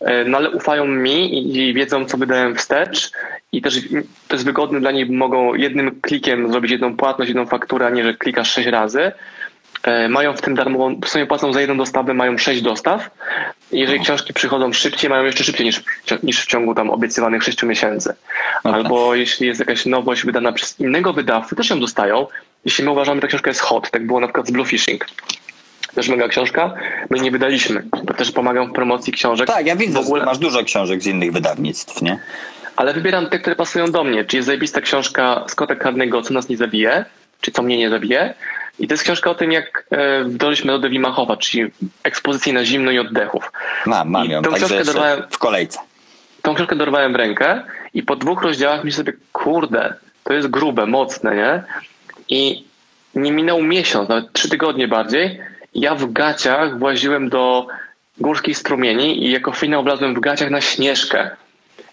e, no ale ufają mi i, i wiedzą co wydałem wstecz i też to jest wygodne dla nich, mogą jednym klikiem zrobić jedną płatność, jedną fakturę, a nie, że klikasz sześć razy. E, mają w tym darmową, w sumie płacą za jedną dostawę, mają sześć dostaw. Jeżeli No. książki przychodzą szybciej, mają jeszcze szybciej niż, niż w ciągu tam obiecywanych sześciu miesięcy. No tak. Albo jeśli jest jakaś nowość wydana przez innego wydawcę, też ją dostają. Jeśli my uważamy, że ta książka jest hot, tak było na przykład z Bluefishing. Też mega książka. My nie wydaliśmy. To też pomagam w promocji książek. Tak, ja widzę, w ogóle, że masz dużo książek z innych wydawnictw, nie? ale wybieram te, które pasują do mnie. Czyli jest zajebista książka Scotta Carnego, Co nas nie zabije, czy Co mnie nie zabije. I to jest książka o tym, jak e, wdrożyć metodę Wima Hofa, czyli ekspozycji na zimno i oddechów. Mam, mam ją, tą książkę dorwałem- w kolejce. Tą książkę dorwałem w rękę i po dwóch rozdziałach myślę sobie, kurde, to jest grube, mocne, nie? I nie minął miesiąc, nawet trzy tygodnie bardziej. Ja w gaciach właziłem do górskich strumieni i jako finał wlazłem w gaciach na śnieżkę.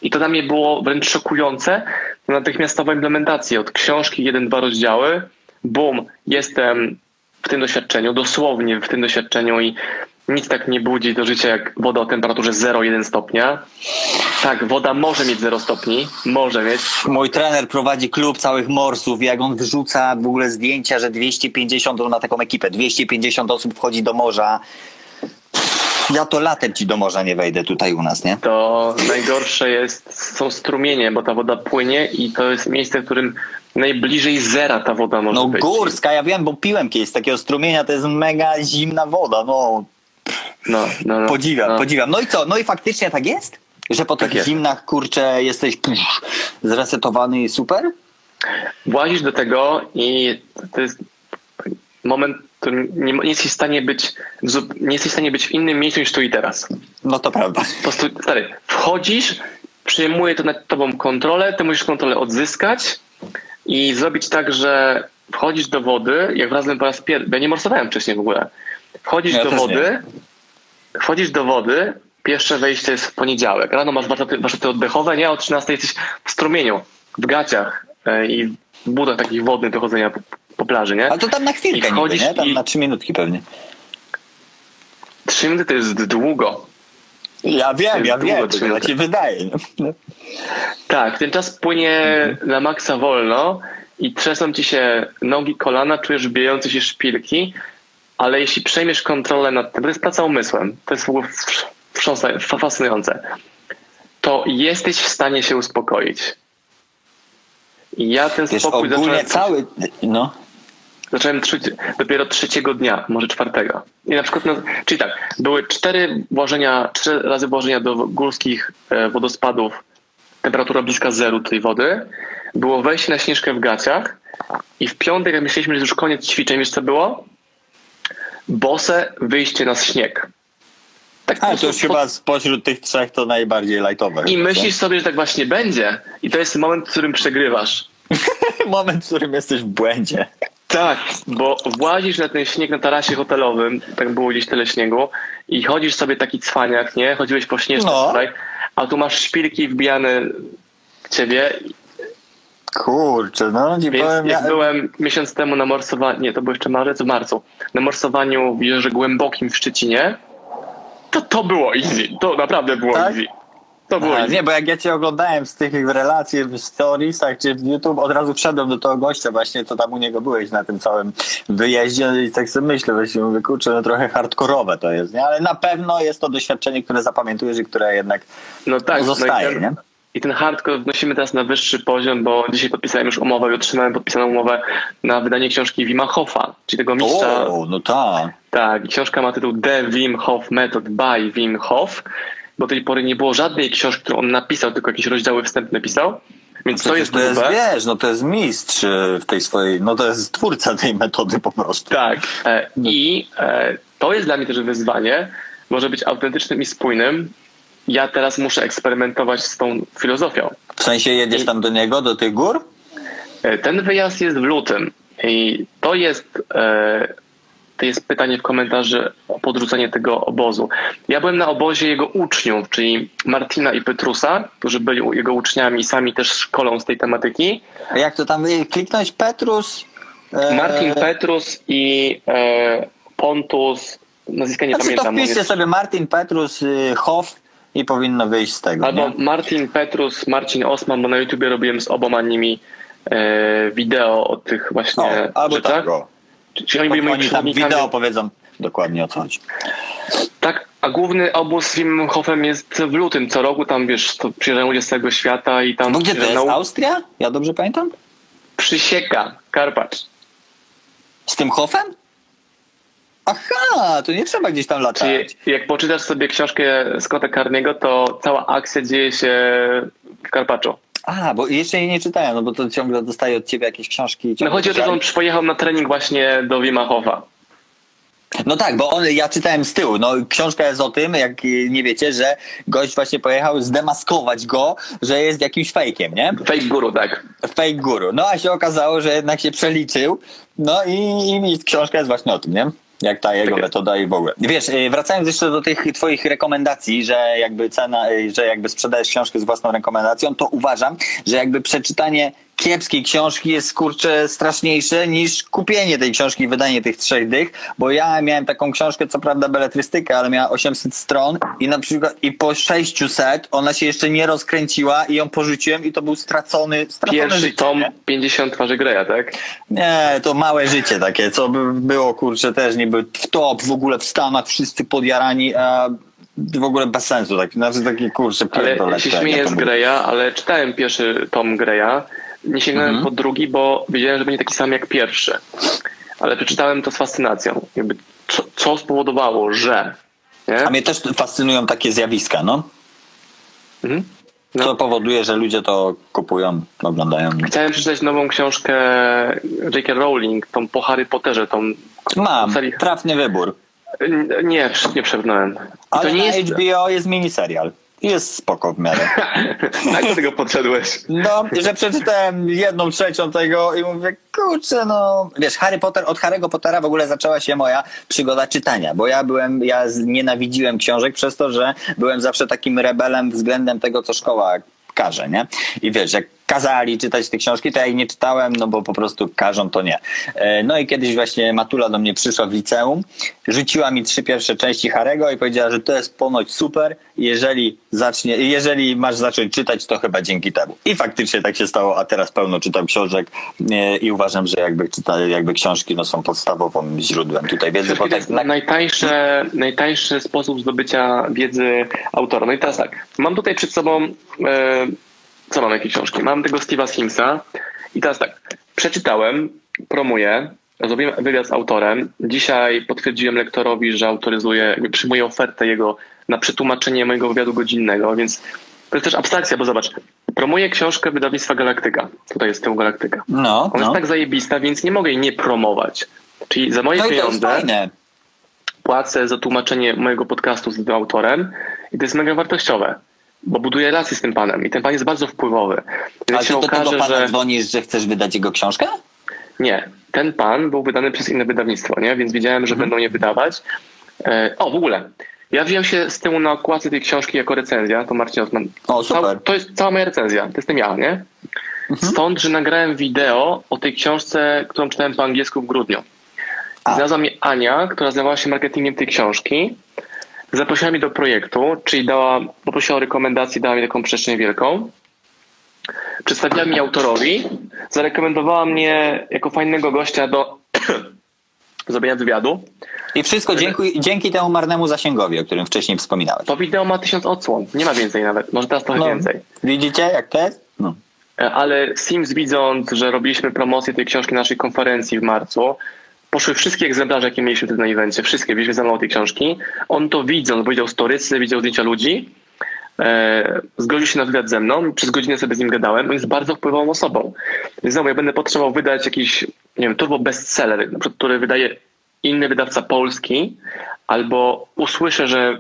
I to dla mnie było wręcz szokujące. Natychmiastowa implementacja od książki, jeden, dwa rozdziały. Bum, jestem w tym doświadczeniu, dosłownie w tym doświadczeniu i nic tak nie budzi do życia jak woda o temperaturze 0,1 stopnia. Tak, woda może mieć 0 stopni, może mieć. Mój trener prowadzi klub całych morsów jak on wrzuca w ogóle zdjęcia, że 250, on taką ekipę, 250 osób wchodzi do morza. Ja to latem ci do morza nie wejdę tutaj u nas, nie? To najgorsze jest, są strumienie, bo ta woda płynie i to jest miejsce, w którym najbliżej zera ta woda może No być. górska, ja wiem, bo piłem kiedyś z takiego strumienia, to jest mega zimna woda, no No, no, no, podziwiam, no. podziwiam. No i co, no i faktycznie tak jest? Że po Tak tych jest. zimnach, kurczę, jesteś pff, zresetowany i super? Włazisz do tego i to jest moment, którym nie, nie jesteś w stanie być w, nie jesteś w stanie być w innym miejscu niż tu i teraz. No to prawda. Po prostu, stary, wchodzisz, przyjmuje to nad tobą kontrolę, ty musisz kontrolę odzyskać i zrobić tak, że wchodzisz do wody, jak wlazłem po raz pierwszy, ja nie morsowałem wcześniej w ogóle. Wchodzisz Ja do wody, wchodzisz do wody, pierwsze wejście jest w poniedziałek. Rano masz warsztaty, warsztaty oddechowe, nie? O 13 jesteś w strumieniu, w gaciach e, i w butach takich wodnych do chodzenia po, po plaży, nie? Ale to tam na chwilkę I niby, wchodzisz nie? Tam i- na trzy minutki pewnie. Trzy minuty to jest długo. Ja wiem, ja wiem, minuty. ci wydaje. No. Tak, ten czas płynie na maksa wolno i trzęsą ci się nogi, kolana, czujesz bijące się szpilki, ale jeśli przejmiesz kontrolę nad tym, to jest praca umysłem, to jest w ogóle fascynujące, to jesteś w stanie się uspokoić. I ja ten Wiesz, spokój ogólnie zacząłem, cały... No. Zacząłem trzeci, dopiero trzeciego dnia, może czwartego. I na przykład, no, czyli tak, były cztery włożenia, cztery razy włożenia do górskich e, wodospadów, temperatura bliska zeru tej wody. Było wejście na śnieżkę w gaciach i w piątek, jak myśleliśmy, że już koniec ćwiczeń, wiesz co było? Bose wyjście na śnieg. Tak A, to już chyba spośród tych trzech to najbardziej lightowe. I myślisz sobie, że tak właśnie będzie. I to jest moment, w którym przegrywasz. Moment, w którym jesteś w błędzie. Tak, bo włazisz na ten śnieg na tarasie hotelowym, tak było gdzieś tyle śniegu, i chodzisz sobie taki cwaniak, nie? Chodziłeś po śnieżce No. tutaj, a tu masz szpilki wbijane w ciebie, Kurczę, no ci więc powiem... jak Ja... byłem miesiąc temu na morsowaniu, nie, to był jeszcze marzec, w marcu, na morsowaniu w Głębokim w Szczecinie, to to było easy, to naprawdę było Tak? easy. To było A, easy. nie, bo jak ja cię oglądałem z tych relacji w storiesach czy w YouTube, od razu wszedłem do tego gościa właśnie, co tam u niego byłeś na tym całym wyjeździe i tak sobie myślę, właśnie mówię, kurczę, no trochę hardkorowe to jest, nie? Ale na pewno jest to doświadczenie, które zapamiętujesz i które jednak No tak, zostaje, no i ten, nie? I ten hardcore wnosimy teraz na wyższy poziom, bo dzisiaj podpisałem już umowę i otrzymałem podpisaną umowę na wydanie książki Wima Hofa, czyli tego mistrza. O, no tak. Tak, książka ma tytuł The Wim Hof Method by Wim Hof. Do tej pory nie było żadnej książki, którą on napisał, tylko jakieś rozdziały wstępne pisał. Więc to jest to jest, wiesz, no to jest mistrz e, w tej swojej, no to jest twórca tej metody po prostu. Tak. E, I e, to jest dla mnie też wyzwanie. Może być autentycznym i spójnym. Ja teraz muszę eksperymentować z tą filozofią. W sensie jedziesz tam do niego, do tych gór? Ten wyjazd jest w lutym i to jest, to jest pytanie w komentarzu o podrzucenie tego obozu. Ja byłem na obozie jego uczniów, czyli Martina i Petrusa, którzy byli jego uczniami i sami też szkolą z tej tematyki. A Jak to tam y, kliknąć? Petrus? e, Martin Petrus i e, Pontus, nazwiska nie Znaczy to pamiętam. on wpiszcie jest- sobie Martin Petrus y, Hoff i powinno wyjść z tego. Albo nie? Martin Petrus, Marcin Osman, bo na YouTubie robiłem z oboma nimi e, wideo o tych właśnie albo rzeczach. tak. Czyli oni byli Oni tam wideo powiedzą dokładnie o co chodzi. Tak, a główny obóz z Wimhofem jest w lutym co roku, tam wiesz, to przyjeżdżają ludzie z całego świata i tam No gdzie to jest? Austria? Ja dobrze pamiętam? Przysieka, Karpacz. Z tym Hofem? Aha, to nie trzeba gdzieś tam latać. Czyli jak poczytasz sobie książkę Scotta Carniego, to cała akcja dzieje się w Karpaczu. A, bo jeszcze jej nie czytałem, no bo to ciągle dostaję od ciebie jakieś książki. No chodzi o to, że on pojechał na trening właśnie do Wimachowa. No tak, bo on, ja czytałem z tyłu. No, książka jest o tym, jak nie wiecie, że gość właśnie pojechał zdemaskować go, że jest jakimś fejkiem, nie? Fake guru, tak. Fake guru. No a się okazało, że jednak się przeliczył. No i, i, i książka jest właśnie o tym, nie? Jak ta jego Tak metoda i w ogóle. Wiesz, y, wracając jeszcze do tych twoich rekomendacji, że jakby cena, y, że jakby sprzedajesz książkę z własną rekomendacją, to uważam, że jakby przeczytanie kiepskiej książki jest kurczę straszniejsze niż kupienie tej książki i wydanie tych trzech dych, bo ja miałem taką książkę, co prawda beletrystykę, ale miała 800 stron i na przykład i po 600 ona się jeszcze nie rozkręciła i ją porzuciłem i to był stracony, stracone Pierwszy życie. tom nie? 50 twarzy Greya, tak? Nie, to małe życie takie, co by było, kurczę, też niby w top, w ogóle w Stanach wszyscy podjarani, a w ogóle bez sensu, tak, znaczy takie, kurczę, Ale pierdolę. się tak, śmieję z. Greya, ale czytałem pierwszy tom Greya. Nie sięgnąłem Mhm. po drugi, bo wiedziałem, że będzie taki sam jak pierwszy. Ale przeczytałem to z fascynacją. Jakby co, co spowodowało, że... Nie? A mnie też fascynują takie zjawiska, no, Mhm. No. co powoduje, że ludzie to kupują, oglądają. Chciałem przeczytać nową książkę J.K. Rowling, tą po Harry Potterze, tą... Mam, Serii- trafny wybór, Nie, nie przebrnąłem. Ale to nie na jest... HBO jest miniserial. Jest spoko w miarę. Jak do tego podszedłeś? No, że przeczytałem jedną trzecią tego i mówię, kurczę, no. Wiesz, Harry Potter, od Harry'ego Pottera w ogóle zaczęła się moja przygoda czytania, bo ja byłem, ja nienawidziłem książek przez to, że byłem zawsze takim rebelem względem tego, co szkoła każe, nie? I wiesz, jak kazali czytać te książki, to ja ich nie czytałem, no bo po prostu każą to nie. E, No i kiedyś właśnie Matula do mnie przyszła w liceum, rzuciła mi trzy pierwsze części Harego i powiedziała, że to jest ponoć super, jeżeli zacznie, jeżeli masz zacząć czytać, to chyba dzięki temu. I faktycznie tak się stało, a teraz pełno czytam książek e, i uważam, że jakby, czyta, jakby książki no, są podstawowym źródłem tutaj wiedzy. Bo to tak, jest najtańsze, najtańszy sposób zdobycia wiedzy autora. No i teraz tak, mam tutaj przed sobą, e, co mam, jakie książki? Mam tego Steve'a Simsa i teraz tak, przeczytałem, promuję, zrobiłem wywiad z autorem. Dzisiaj potwierdziłem lektorowi, że autoryzuję, przyjmuję ofertę jego na przetłumaczenie mojego wywiadu godzinnego, więc to jest też abstrakcja, bo zobacz, promuję książkę wydawnictwa Galaktyka. Tutaj jest tył Galaktyka. no, Ona no. jest tak zajebista, więc nie mogę jej nie promować. Czyli za moje no pieniądze płacę za tłumaczenie mojego podcastu z tym autorem i to jest mega wartościowe, bo buduję relacje z tym panem i ten pan jest bardzo wpływowy. A Więc ty się do tego okaże, pana że dzwonisz, że chcesz wydać jego książkę? nie, ten pan był wydany przez inne wydawnictwo, nie? więc wiedziałem, że Mhm. będą je wydawać. E, o, w ogóle. Ja wziąłem się z tyłu na okładce tej książki jako recenzja, to Marcin Osman. O, super. To jest cała moja recenzja, to jestem ja, nie? Mhm. Stąd, że nagrałem wideo o tej książce, którą czytałem po angielsku w grudniu. A. Znalazła mnie Ania, która zajmowała się marketingiem tej książki. Zaprosiła mnie do projektu, czyli dała, poprosiła o rekomendację, dała mi taką przestrzeń wielką. Przedstawiła mi autorowi, zarekomendowała mnie jako fajnego gościa do zrobienia wywiadu. I wszystko dzięki, dzięki temu marnemu zasięgowi, o którym wcześniej wspominałeś. To wideo ma tysiąc odsłon, nie ma więcej nawet, może teraz trochę No, więcej. Widzicie, jak to jest? No. E, Ale Sims widząc, że robiliśmy promocję tej książki na naszej konferencji w marcu, poszły wszystkie egzemplarze, jakie mieliśmy wtedy na evencie, wszystkie, wzięliśmy za mało tej książki. On to widząc, bo widział storycy, widział zdjęcia ludzi, e, zgodził się na wywiad ze mną, przez godzinę sobie z nim gadałem, on jest bardzo wpływową osobą. Więc znowu, ja będę potrzebował wydać jakiś, nie wiem, turbo bestseller, na przykład, który wydaje inny wydawca polski, albo usłyszę, że,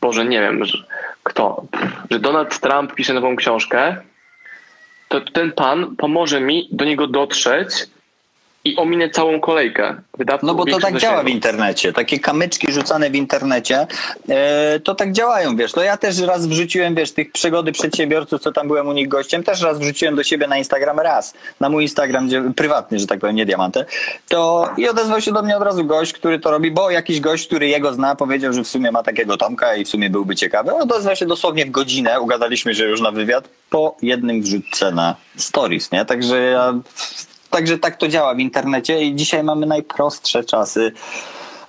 Boże, nie wiem, że, kto, że Donald Trump pisze nową książkę, to ten pan pomoże mi do niego dotrzeć i ominę całą kolejkę wydawców. No bo to tak działa w internecie. Takie kamyczki rzucane w internecie, e, to tak działają, wiesz. To ja też raz wrzuciłem, wiesz, tych przygody przedsiębiorców, co tam byłem u nich gościem, też raz wrzuciłem do siebie na Instagram raz. Na mój Instagram, gdzie, prywatny, że tak powiem, nie diamantę. To i odezwał się do mnie od razu gość, który to robi, bo jakiś gość, który jego zna, powiedział, że w sumie ma takiego Tomka i w sumie byłby ciekawy. Odezwał się dosłownie w godzinę, ugadaliśmy się już na wywiad, po jednym wrzutce na stories, nie? Także ja Także tak to działa w internecie i dzisiaj mamy najprostsze czasy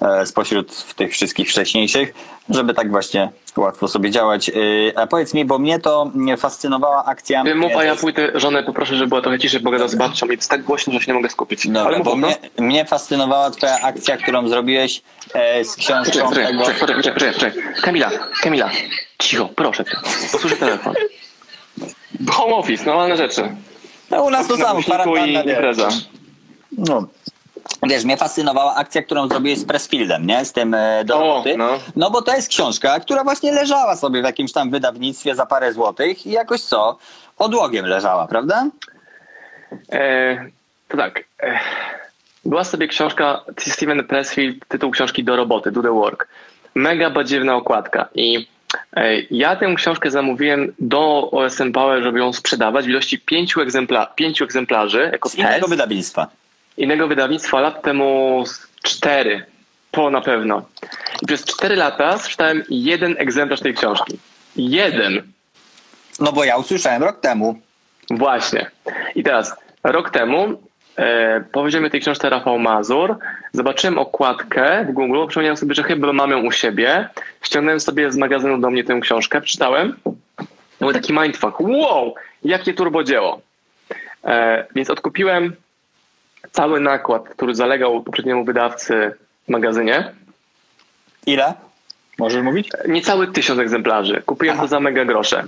e, spośród tych wszystkich wcześniejszych, żeby tak właśnie łatwo sobie działać. E, A powiedz mi, bo mnie to fascynowała akcja. Ty Mów, a ja e, pójdę żonę poproszę, żeby była trochę ciszej, bo gada z babcią i jest tak głośno, że się nie mogę skupić. Dobra, Ale mów, bo no. mnie, mnie fascynowała twoja akcja, którą zrobiłeś e, z książką poczekaj, poczekaj, poczekaj, poczekaj. Kamila, Kamila, cicho, proszę cię. Posłuchaj telefon. Home office, normalne rzeczy. No, u nas to samo, kwarantanna, i impreza. No. Wiesz, mnie fascynowała akcja, którą zrobiłeś z Pressfieldem, nie? Z tym e, do roboty. no. no bo to jest książka, która właśnie leżała sobie w jakimś tam wydawnictwie za parę złotych i jakoś co? Odłogiem leżała, prawda? E, to tak. E, była sobie książka Steven Pressfield, tytuł książki Do roboty, Do the Work. Mega badziewna okładka i ja tę książkę zamówiłem do OSM Power, żeby ją sprzedawać w ilości pięciu, egzempla pięciu egzemplarzy jako Z innego test wydawnictwa. innego wydawnictwa lat temu z cztery, po na pewno. I przez cztery lata przeczytałem jeden egzemplarz tej książki. Jeden. No bo ja usłyszałem rok temu. Właśnie. I teraz, rok temu e, powiedział mi tej książce Rafał Mazur, zobaczyłem okładkę w Google, przypomniałem sobie, że chyba mam ją u siebie, ściągnąłem sobie z magazynu do mnie tę książkę, przeczytałem, był taki mindfuck, wow, jakie turbodzieło. E, więc odkupiłem cały nakład, który zalegał poprzedniemu wydawcy w magazynie, Ile? Możesz mówić? Niecały tysiąc egzemplarzy. Kupiłem to za mega grosze.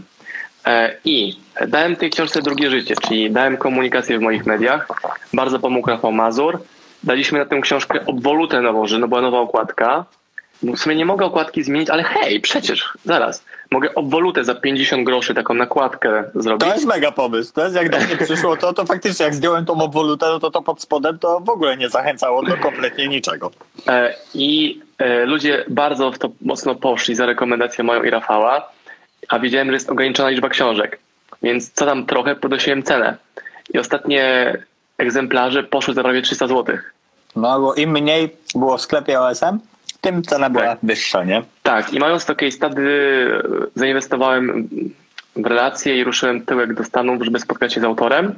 E, I dałem tej książce drugie życie, czyli dałem komunikację w moich mediach. Bardzo pomógł Rafał Mazur. Daliśmy na tę książkę obwolutę nową, że no była nowa okładka. No w sumie nie mogę okładki zmienić, ale hej, przecież, zaraz. Mogę obwolutę za 50 groszy, taką nakładkę zrobić. To jest mega pomysł. To jest jak do mnie przyszło, to, to faktycznie jak zdjąłem tą obwolutę, no to to pod spodem to w ogóle nie zachęcało do kompletnie niczego. E, I e, ludzie bardzo w to mocno poszli za rekomendację moją i Rafała, a wiedziałem, że jest ograniczona liczba książek, więc co tam trochę podnosiłem cenę. I ostatnie egzemplarze poszły za prawie 300 zł. No bo im mniej było w sklepie OSM, tym cena była Tak. wyższa, nie? Tak, i mając to case study, zainwestowałem w relacje i ruszyłem tyłek do Stanów, żeby spotkać się z autorem.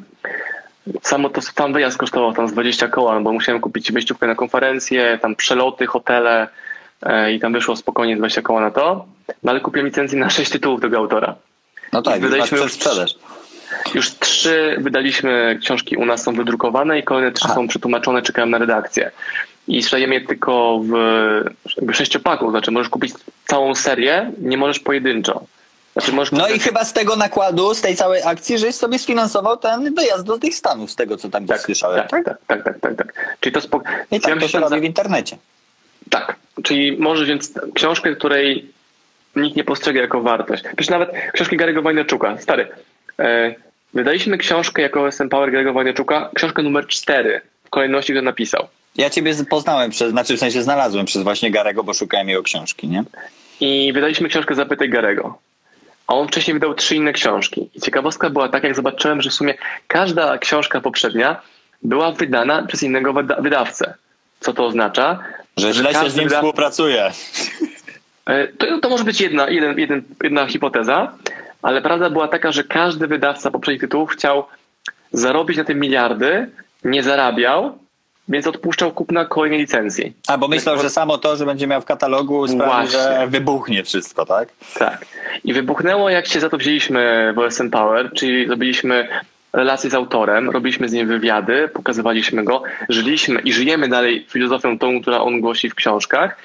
Samo to sam wyjazd kosztował tam z 20 koła, bo musiałem kupić wejściówkę na konferencję, tam przeloty, hotele e, i tam wyszło spokojnie 20 koła na to. No ale kupiłem licencję na 6 tytułów tego autora. No tak, Wydaliśmy już sprzedaż. Już trzy wydaliśmy książki u nas są wydrukowane i kolejne trzy Aha. są przetłumaczone, czekają na redakcję. I sprzedajemy je tylko w jakby sześciopaku, znaczy możesz kupić całą serię, nie możesz pojedynczo. Znaczy możesz No i kupić- chyba z tego nakładu, z tej całej akcji, żeś sobie sfinansował ten wyjazd do tych Stanów, z tego co tam tak, słyszałem. tak, tak, tak, tak, tak, tak. Czyli to spok- I tak to się robi w internecie. Tak, czyli możesz więc książkę, której nikt nie postrzega jako wartość. Przecież nawet książki Gary'ego Wojnaczuka, stary. E, wydaliśmy książkę jako SM Power Gary'ego Wojnaczuka, książkę numer 4 w kolejności, którą napisał. Ja ciebie poznałem, przez, znaczy w sensie znalazłem przez właśnie Garego, bo szukałem jego książki, nie? I wydaliśmy książkę Zapytaj Garego. A on wcześniej wydał trzy inne książki. I ciekawostka była taka, jak zobaczyłem, że w sumie każda książka poprzednia była wydana przez innego wyda- wydawcę. Co to oznacza? Że źle się z nim współpracuje. E, To, to może być jedna, jeden, jeden, jedna hipoteza, ale prawda była taka, że każdy wydawca poprzednich tytułów chciał zarobić na tym miliardy, nie zarabiał, więc odpuszczał kupna kolejnej licencji. A, bo myślał, że samo to, że będzie miał w katalogu sprawi, Właśnie. że wybuchnie wszystko, tak? Tak. I wybuchnęło, jak się za to wzięliśmy w OSM Power, czyli zrobiliśmy relacje z autorem, robiliśmy z nim wywiady, pokazywaliśmy go, żyliśmy i żyjemy dalej filozofią tą, która on głosi w książkach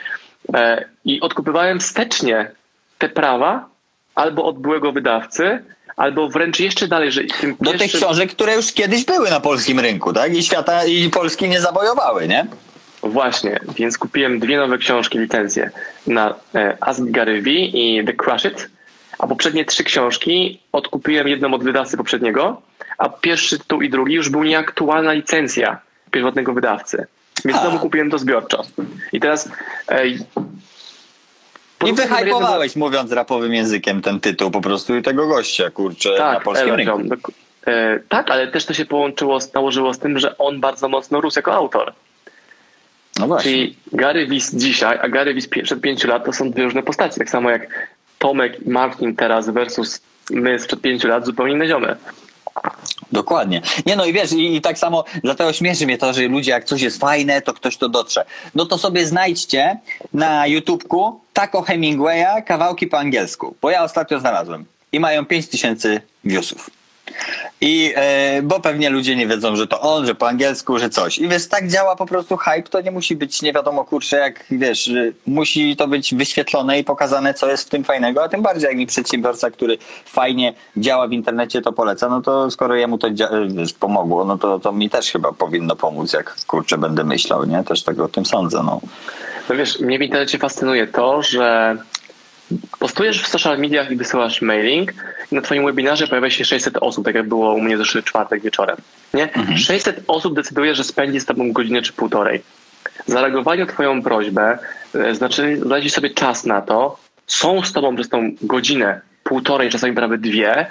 i odkupywałem wstecznie te prawa albo od byłego wydawcy, albo wręcz jeszcze dalej, że tym Do tych książek, które już kiedyś były na polskim rynku, tak? I świata, i Polski nie zawojowały, nie? Właśnie, więc kupiłem dwie nowe książki, licencje na e, Ask Gary V i The Crush It, a poprzednie trzy książki odkupiłem jedną od wydawcy poprzedniego, a pierwszy tytuł i drugi już był nieaktualna licencja, pierwotnego wydawcy. Więc znowu kupiłem to zbiorczo. I teraz... E, I wyhypowałeś, mówiąc rapowym językiem, ten tytuł po prostu i tego gościa, kurczę, na Tak, polskim Elron. rynku. E, tak, ale też to się połączyło, nałożyło z tym, że on bardzo mocno rósł jako autor. No właśnie. Czyli Gary Wiss dzisiaj, a Gary Wiss przed pięciu lat to są dwie różne postacie. Tak samo jak Tomek i Martin teraz versus my sprzed pięciu lat, zupełnie inne ziomy. Dokładnie. Nie no i wiesz, i, i tak samo, dlatego śmieszy mnie to, że ludzie jak coś jest fajne, to ktoś to dotrze. No to sobie znajdźcie na YouTubeku Taco Hemingwaya kawałki po angielsku, bo ja ostatnio znalazłem i mają 5000 viewsów. I e, bo pewnie ludzie nie wiedzą, że to on, że po angielsku, że coś. I wiesz, tak działa po prostu hype, to nie musi być nie wiadomo kurczę, jak wiesz, musi to być wyświetlone i pokazane, co jest w tym fajnego, a tym bardziej jak mi przedsiębiorca, który fajnie działa w internecie, to poleca, no to skoro jemu to dzia- wiesz, pomogło, no to, to mi też chyba powinno pomóc, jak kurczę będę myślał, nie? Też tego o tym sądzę, no. No wiesz, mnie w internecie fascynuje to, że postujesz w social mediach i wysyłasz mailing i na twoim webinarze pojawia się 600 osób, tak jak było u mnie zeszły czwartek wieczorem. Nie? 600 osób decyduje, że spędzi z tobą godzinę czy półtorej. Zareagowali na twoją prośbę, e, znaczy znaleźli sobie czas na to, są z tobą przez tą godzinę, półtorej, czasami prawie dwie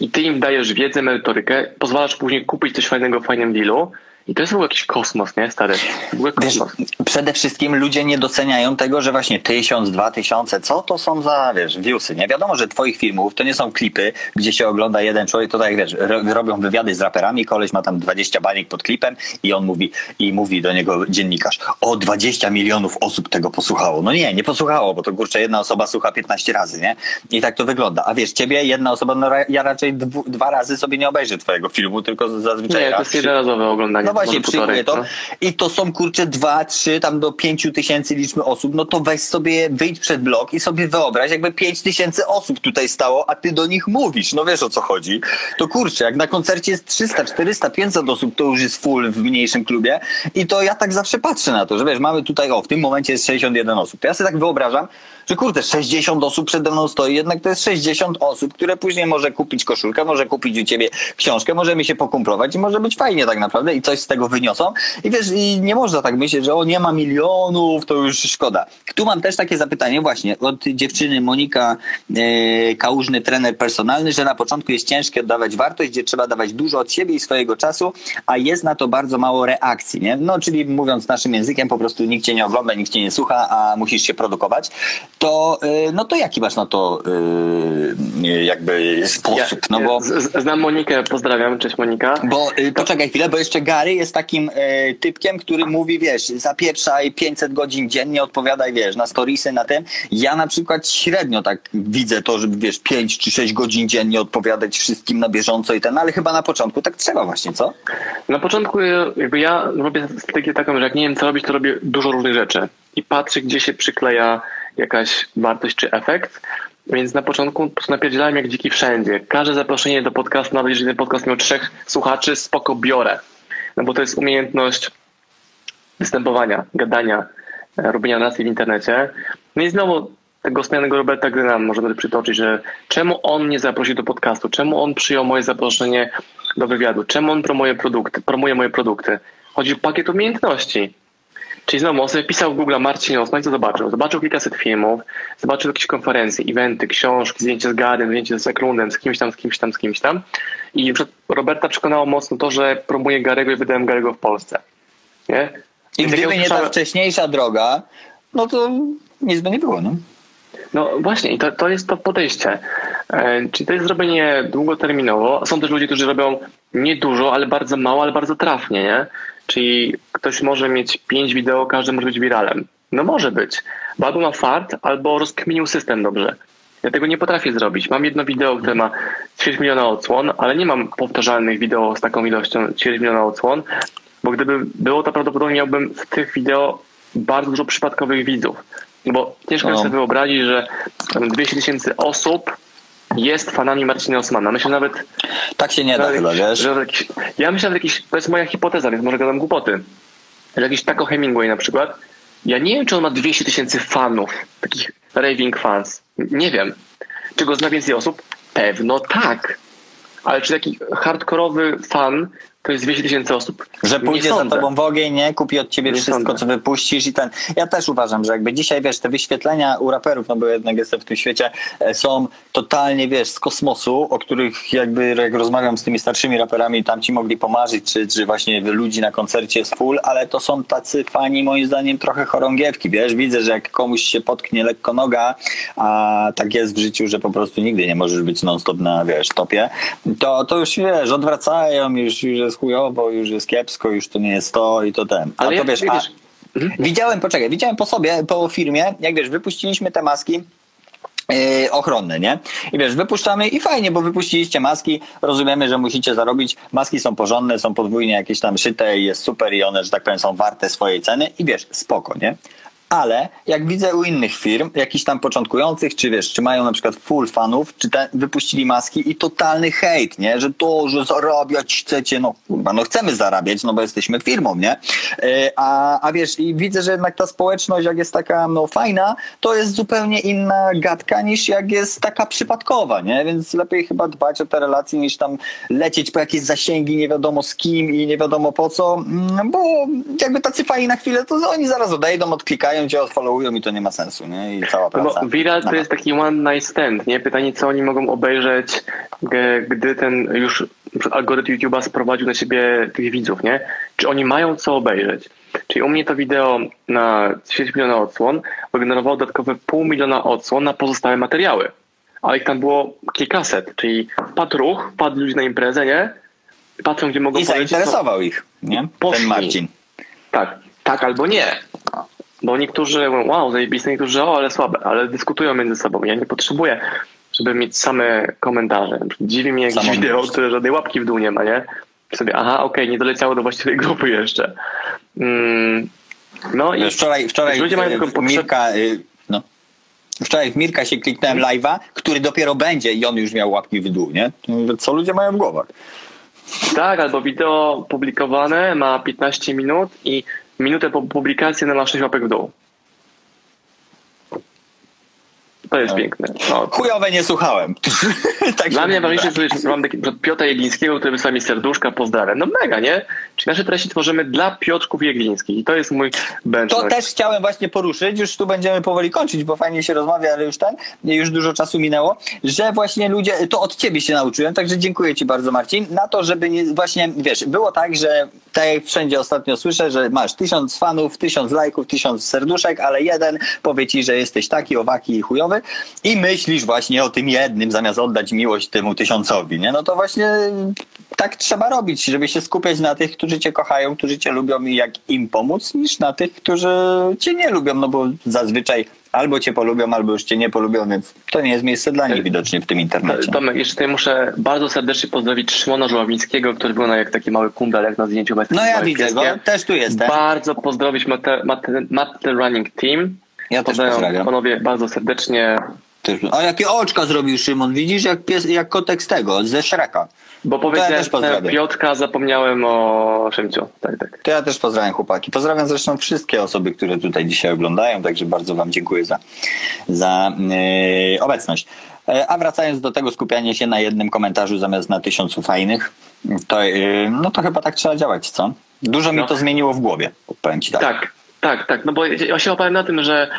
i ty im dajesz wiedzę, merytorykę, pozwalasz później kupić coś fajnego w fajnym dealu i to jest ogóle jakiś kosmos, nie, stary? Ogóle Wiesz, kosmos. przede wszystkim ludzie nie doceniają tego, że właśnie tysiąc, dwa tysiące, co to są za, wiesz, viewsy, nie? Wiadomo, że twoich filmów to nie są klipy, gdzie się ogląda jeden człowiek, to tak jak wiesz, ro, robią wywiady z raperami, koleś ma tam 20 baniek pod klipem i on mówi, i mówi do niego dziennikarz, o 20 milionów osób tego posłuchało. No nie, nie posłuchało, bo to kurczę jedna osoba słucha 15 razy, nie? I tak to wygląda. A wiesz, ciebie jedna osoba, no ja raczej dwu, dwa razy sobie nie obejrzę twojego filmu, tylko zazwyczaj Nie, to raz. jest przy- jednorazowe oglądanie. no właśnie, przyjmuję to. no. I to są kurczę dwa, trzy, tam do pięciu tysięcy liczmy osób. No to weź sobie, wyjdź przed blok i sobie wyobraź, jakby pięć tysięcy osób tutaj stało, a ty do nich mówisz. No wiesz o co chodzi. To kurczę, jak na koncercie jest 300, 400, 500 osób, to już jest full w mniejszym klubie. I to ja tak zawsze patrzę na to, że wiesz, mamy tutaj, o, w tym momencie jest 61 osób. To ja sobie tak wyobrażam, że kurde, 60 osób przede mną stoi, jednak to jest 60 osób, które później może kupić koszulkę, może kupić u ciebie książkę, możemy się pokumplować i może być fajnie tak naprawdę i coś z tego wyniosą. I wiesz, i nie można tak myśleć, że o nie ma milionów, to już szkoda. Tu mam też takie zapytanie właśnie od dziewczyny Monika e, Kałużny, trener personalny, że na początku jest ciężkie oddawać wartość, gdzie trzeba dawać dużo od siebie i swojego czasu, a jest na to bardzo mało reakcji, nie? No, czyli mówiąc naszym językiem, po prostu nikt cię nie ogląda, nikt cię nie słucha, a musisz się produkować, to e, no to jaki masz na to e, jakby sposób? No bo... Znam Monikę, pozdrawiam, cześć Monika. Bo y, poczekaj chwilę, bo jeszcze Gary jest takim y, typkiem, który mówi, wiesz, zapieprzaj 500 godzin dziennie, odpowiadaj, wiesz, na storiesy, na tym. Ja na przykład średnio tak widzę to, żeby, wiesz, 5 czy 6 godzin dziennie odpowiadać wszystkim na bieżąco i ten, ale chyba na początku tak trzeba właśnie, co? Na początku jakby ja robię strategię taką, że jak nie wiem co robić, to robię dużo różnych rzeczy i patrzę, gdzie się przykleja jakaś wartość czy efekt. Więc na początku po prostu napierdzielałem jak dziki wszędzie. Każde zaproszenie do podcastu, nawet jeżeli ten podcast miał trzech słuchaczy, spoko biorę. No bo to jest umiejętność występowania, gadania, e, robienia narracji w internecie. No i znowu tego wspomnianego Roberta Gryna możemy przytoczyć, że czemu on nie zaprosił do podcastu, czemu on przyjął moje zaproszenie do wywiadu, czemu on promuje produkty, promuje moje produkty. Chodzi o pakiet umiejętności. Czyli znowu on sobie pisał w Google Marcin Osman i co zobaczył? Zobaczył kilkaset filmów, zobaczył jakieś konferencje, eventy, książki, zdjęcie z Gadem, zdjęcie z Seklundem, z kimś tam, z kimś tam, z kimś tam. I Roberta przekonało mocno to, że promuje Garego i wydałem Garego w Polsce. Nie? I Więc gdyby nie ta wcześniejsza droga, no to nic by nie było, no. No właśnie, i to, to jest to podejście. E, czyli to jest zrobienie długoterminowo. Są też ludzie, którzy robią niedużo, ale bardzo mało, ale bardzo trafnie, nie? Czyli ktoś może mieć pięć wideo, każdy może być wiralem. No może być, bo albo ma fart, albo rozkminił system dobrze. Ja tego nie potrafię zrobić. Mam jedno wideo, które ma ćwierć miliona odsłon, ale nie mam powtarzalnych wideo z taką ilością ćwierć miliona odsłon, bo gdyby było to prawdopodobnie miałbym w tych wideo bardzo dużo przypadkowych widzów. Bo ciężko No. sobie wyobrazić, że tam 200 tysięcy osób jest fanami Marcina Osmana. Myślę nawet, Tak się nie da chyba, wiesz? że jakiś, ja myślę, że jakiś, to jest moja hipoteza, więc może gadam głupoty, że jakiś Taco Hemingway na przykład, ja nie wiem, czy on ma 200 tysięcy fanów, takich raving fans. Nie wiem. Czy go zna więcej osób? Pewno tak. Ale czy taki hardkorowy fan to jest 200 tysięcy osób. Że pójdzie za tobą w ogień, nie? Kupi od ciebie Nie wszystko, sądzę. co wypuścisz i ten. Ja też uważam, że jakby dzisiaj, wiesz, te wyświetlenia u raperów, no bo jednak jestem w tym świecie, e, są totalnie, wiesz, z kosmosu, o których jakby jak rozmawiam z tymi starszymi raperami, tam ci mogli pomarzyć, czy, czy właśnie ludzi na koncercie jest full, ale to są tacy fani, moim zdaniem, trochę chorągiewki, wiesz? Widzę, że jak komuś się potknie lekko noga, a tak jest w życiu, że po prostu nigdy nie możesz być non-stop na, wiesz, topie, to, to już, wiesz, odwracają, już, już jest chujowo, już jest kiepsko, już to nie jest to i to ten. Ale to wiesz, a, Mhm. widziałem, poczekaj, widziałem po sobie, po firmie, jak wiesz, wypuściliśmy te maski, Yy, ochronne, nie? I wiesz, wypuszczamy i fajnie, bo wypuściliście maski, rozumiemy, że musicie zarobić, maski są porządne, są podwójnie jakieś tam szyte i jest super i one, że tak powiem, są warte swojej ceny i wiesz, spoko, nie? Ale jak widzę u innych firm, jakichś tam początkujących, czy wiesz, czy mają na przykład full fanów, czy te, wypuścili maski i totalny hejt, nie? Że to, że zarabiać chcecie, no kurwa, no chcemy zarabiać, no bo jesteśmy firmą, nie? Yy, a, a wiesz, i widzę, że jednak ta społeczność, jak jest taka, no fajna, to jest zupełnie inna gadka niż jak jest taka przypadkowa, nie? Więc lepiej chyba dbać o te relacje niż tam lecieć po jakieś zasięgi nie wiadomo z kim i nie wiadomo po co, mm, bo jakby tacy fajni na chwilę, to oni zaraz odejdą, odklikają cię, odfollowują i to nie ma sensu, nie? I cała No praca. bo Viral to jest taki one night stand, nie? Pytanie, co oni mogą obejrzeć, gdy ten już algorytm YouTube'a sprowadził na siebie tych widzów, nie? Czy oni mają co obejrzeć? Czyli u mnie to wideo na 10 miliona odsłon wygenerowało dodatkowe pół miliona odsłon na pozostałe materiały. Ale ich tam było kilkaset, czyli padł ruch, padli ludzie na imprezę, nie? Patrzą, gdzie mogą I polecieć, co- zainteresował ich, nie? Poszli. Ten Marcin. tak, tak albo nie. Bo niektórzy mówią, wow, zajebiste, niektórzy, o, ale słabe, ale dyskutują między sobą. Ja nie potrzebuję, żeby mieć same komentarze. Dziwi mnie jakieś Samą wideo, które żadnej łapki w dół nie ma, nie? Sobie, aha, okej, nie doleciało do właściwej grupy jeszcze. Mm, no i wczoraj, wczoraj ludzie mają e, taką w potrzebę- Mirka, y, no. Wczoraj w Mirka się kliknąłem live'a, który dopiero będzie i on już miał łapki w dół, nie? Mówię, Co ludzie mają w głowach? Tak, albo wideo publikowane ma 15 minut i minutę po publikacji ono ma 6 łapek w dół. To jest No. piękne. No, Chujowe nie słuchałem. tak Dla mnie mówi. najważniejsze jest, że mam taki Piotra Jeglińskiego, który wysłał mi serduszka, pozdrawiam. No mega, nie? Czyli nasze treści tworzymy dla Piotrków Jeglińskich i to jest mój To benchmark. też chciałem właśnie poruszyć, już tu będziemy powoli kończyć, bo fajnie się rozmawia, ale już ten, już dużo czasu minęło, że właśnie ludzie, to od ciebie się nauczyłem, także dziękuję ci bardzo Marcin, na to, żeby nie, właśnie, wiesz, było tak, że tak jak wszędzie ostatnio słyszę, że masz tysiąc fanów, tysiąc lajków, tysiąc serduszek, ale jeden powie ci, że jesteś taki, owaki i chujowy i myślisz właśnie o tym jednym, zamiast oddać miłość temu tysiącowi, nie? No to właśnie tak trzeba robić, żeby się skupiać na tych, którzy cię kochają, którzy cię lubią i jak im pomóc, niż na tych, którzy cię nie lubią, no bo zazwyczaj albo cię polubią, albo już cię nie polubią, więc to nie jest miejsce dla nich widocznie w tym internecie. Tomek, jeszcze tutaj muszę bardzo serdecznie pozdrowić Szymona Żuławińskiego, który wygląda jak taki mały kundel, jak na zdjęciu. No ja widzę go, też tu jestem. Bardzo pozdrowić Matte, Matte, Matte Running Team. Ja też Pozdrawiam pozdrawiam. panowie bardzo serdecznie. Też- A jakie oczka zrobił Szymon, widzisz, jak, pies, jak kotek z tego, ze Shreka. Bo ja powiedziałem też pozdrawiam. Piotrka, zapomniałem o Szymciu. Tak, tak. To ja też pozdrawiam chłopaki. Pozdrawiam zresztą wszystkie osoby, które tutaj dzisiaj oglądają, także bardzo wam dziękuję za, za yy, obecność. E, A wracając do tego skupiania się na jednym komentarzu zamiast na tysiącu fajnych, to, yy, no to chyba tak trzeba działać, co? Dużo mi No. to zmieniło w głowie, powiem ci tak. Tak, tak, tak. No bo ja się opowiem na tym, że